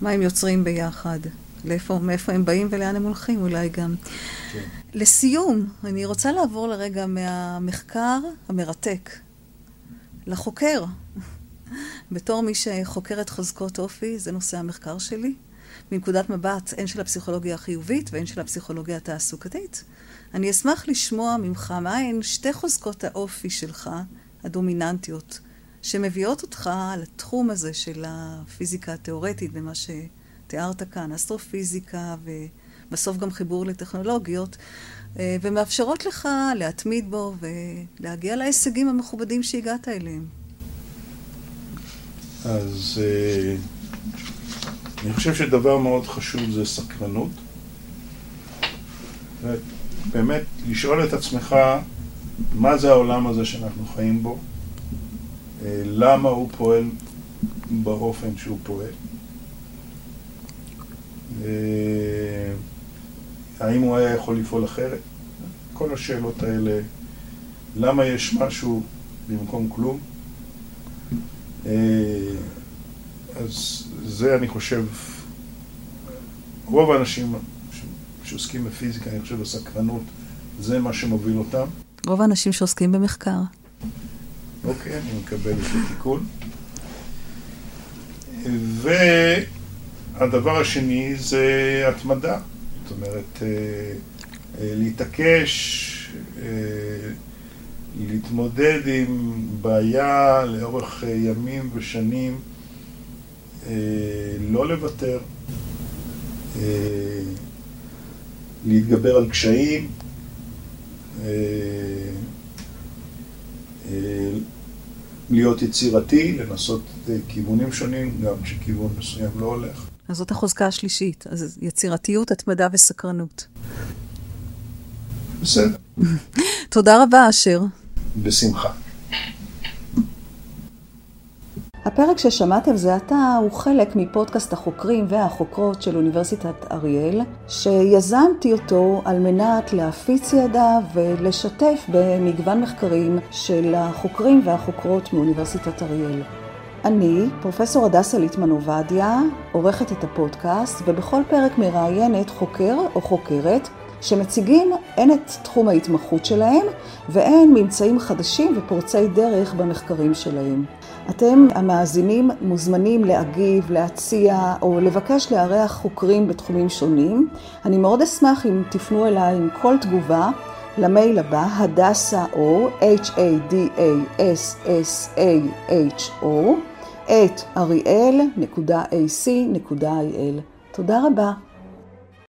מה הם יוצרים ביחד. לאיפה, מאיפה הם באים ולאן הם הולכים אולי גם. כן. לסיום, אני רוצה לעבור לרגע מהמחקר המרתק לחוקר. בתור מי שחוקרת חוזקות אופי, זה נושא המחקר שלי. מנקודת מבט הן של הפסיכולוגיה החיובית והן של הפסיכולוגיה התעסוקתית. אני אשמח לשמוע ממך מהן שתי חוזקות האופי שלך, הדומיננטיות, שמביאות אותך לתחום הזה של הפיזיקה התיאורטית ומה שתיארת כאן, אסטרופיזיקה ובסוף גם חיבור לטכנולוגיות, אה, ומאפשרות לך להתמיד בו ולהגיע להישגים המכובדים שהגעת אליהם.
אז אה, אני חושב שדבר מאוד חשוב זה סקרנות. באמת, לשאול את עצמך מה זה העולם הזה שאנחנו חיים בו, למה הוא פועל באופן שהוא פועל. אה, האם הוא היה יכול לפעול אחרת? כל השאלות האלה, למה יש משהו במקום כלום? אה, אז זה אני חושב, רוב האנשים שעוסקים בפיזיקה, אני חושב בסקרנות, זה מה שמוביל אותם.
רוב האנשים שעוסקים במחקר.
אוקיי, אני מקבל את התיקון. והדבר השני זה התמדה. זאת אומרת, אה, אה, להתעקש, אה, להתמודד עם בעיה לאורך ימים ושנים, לא לוותר, להתגבר על קשיים, להיות יצירתי, לנסות אה, כיוונים שונים, גם כשכיוון מסוים לא הולך.
אז זאת החוזקה השלישית, אז יצירתיות, התמדה וסקרנות.
בסדר.
תודה רבה, אשר.
בשמחה.
הפרק ששמעתם זה עתה הוא חלק מפודקאסט החוקרים והחוקרות של אוניברסיטת אריאל, שיזמתי אותו על מנת להפיץ ידע ולשתף במגוון מחקרים של החוקרים והחוקרות מאוניברסיטת אריאל. אני, פרופסור הדסה ליטמן עובדיה, עורכת את הפודקאסט, ובכל פרק מראיינת חוקר או חוקרת שמציגים הן את תחום ההתמחות שלהם והן ממצאים חדשים ופורצי דרך במחקרים שלהם. אתם, המאזינים, מוזמנים להגיב, להציע או לבקש לארח חוקרים בתחומים שונים. אני מאוד אשמח אם תפנו אליי עם כל תגובה למייל הבא, הדסה או, h-a-d-a-s-s-a-h-o, את אריאל.ac.il. תודה רבה.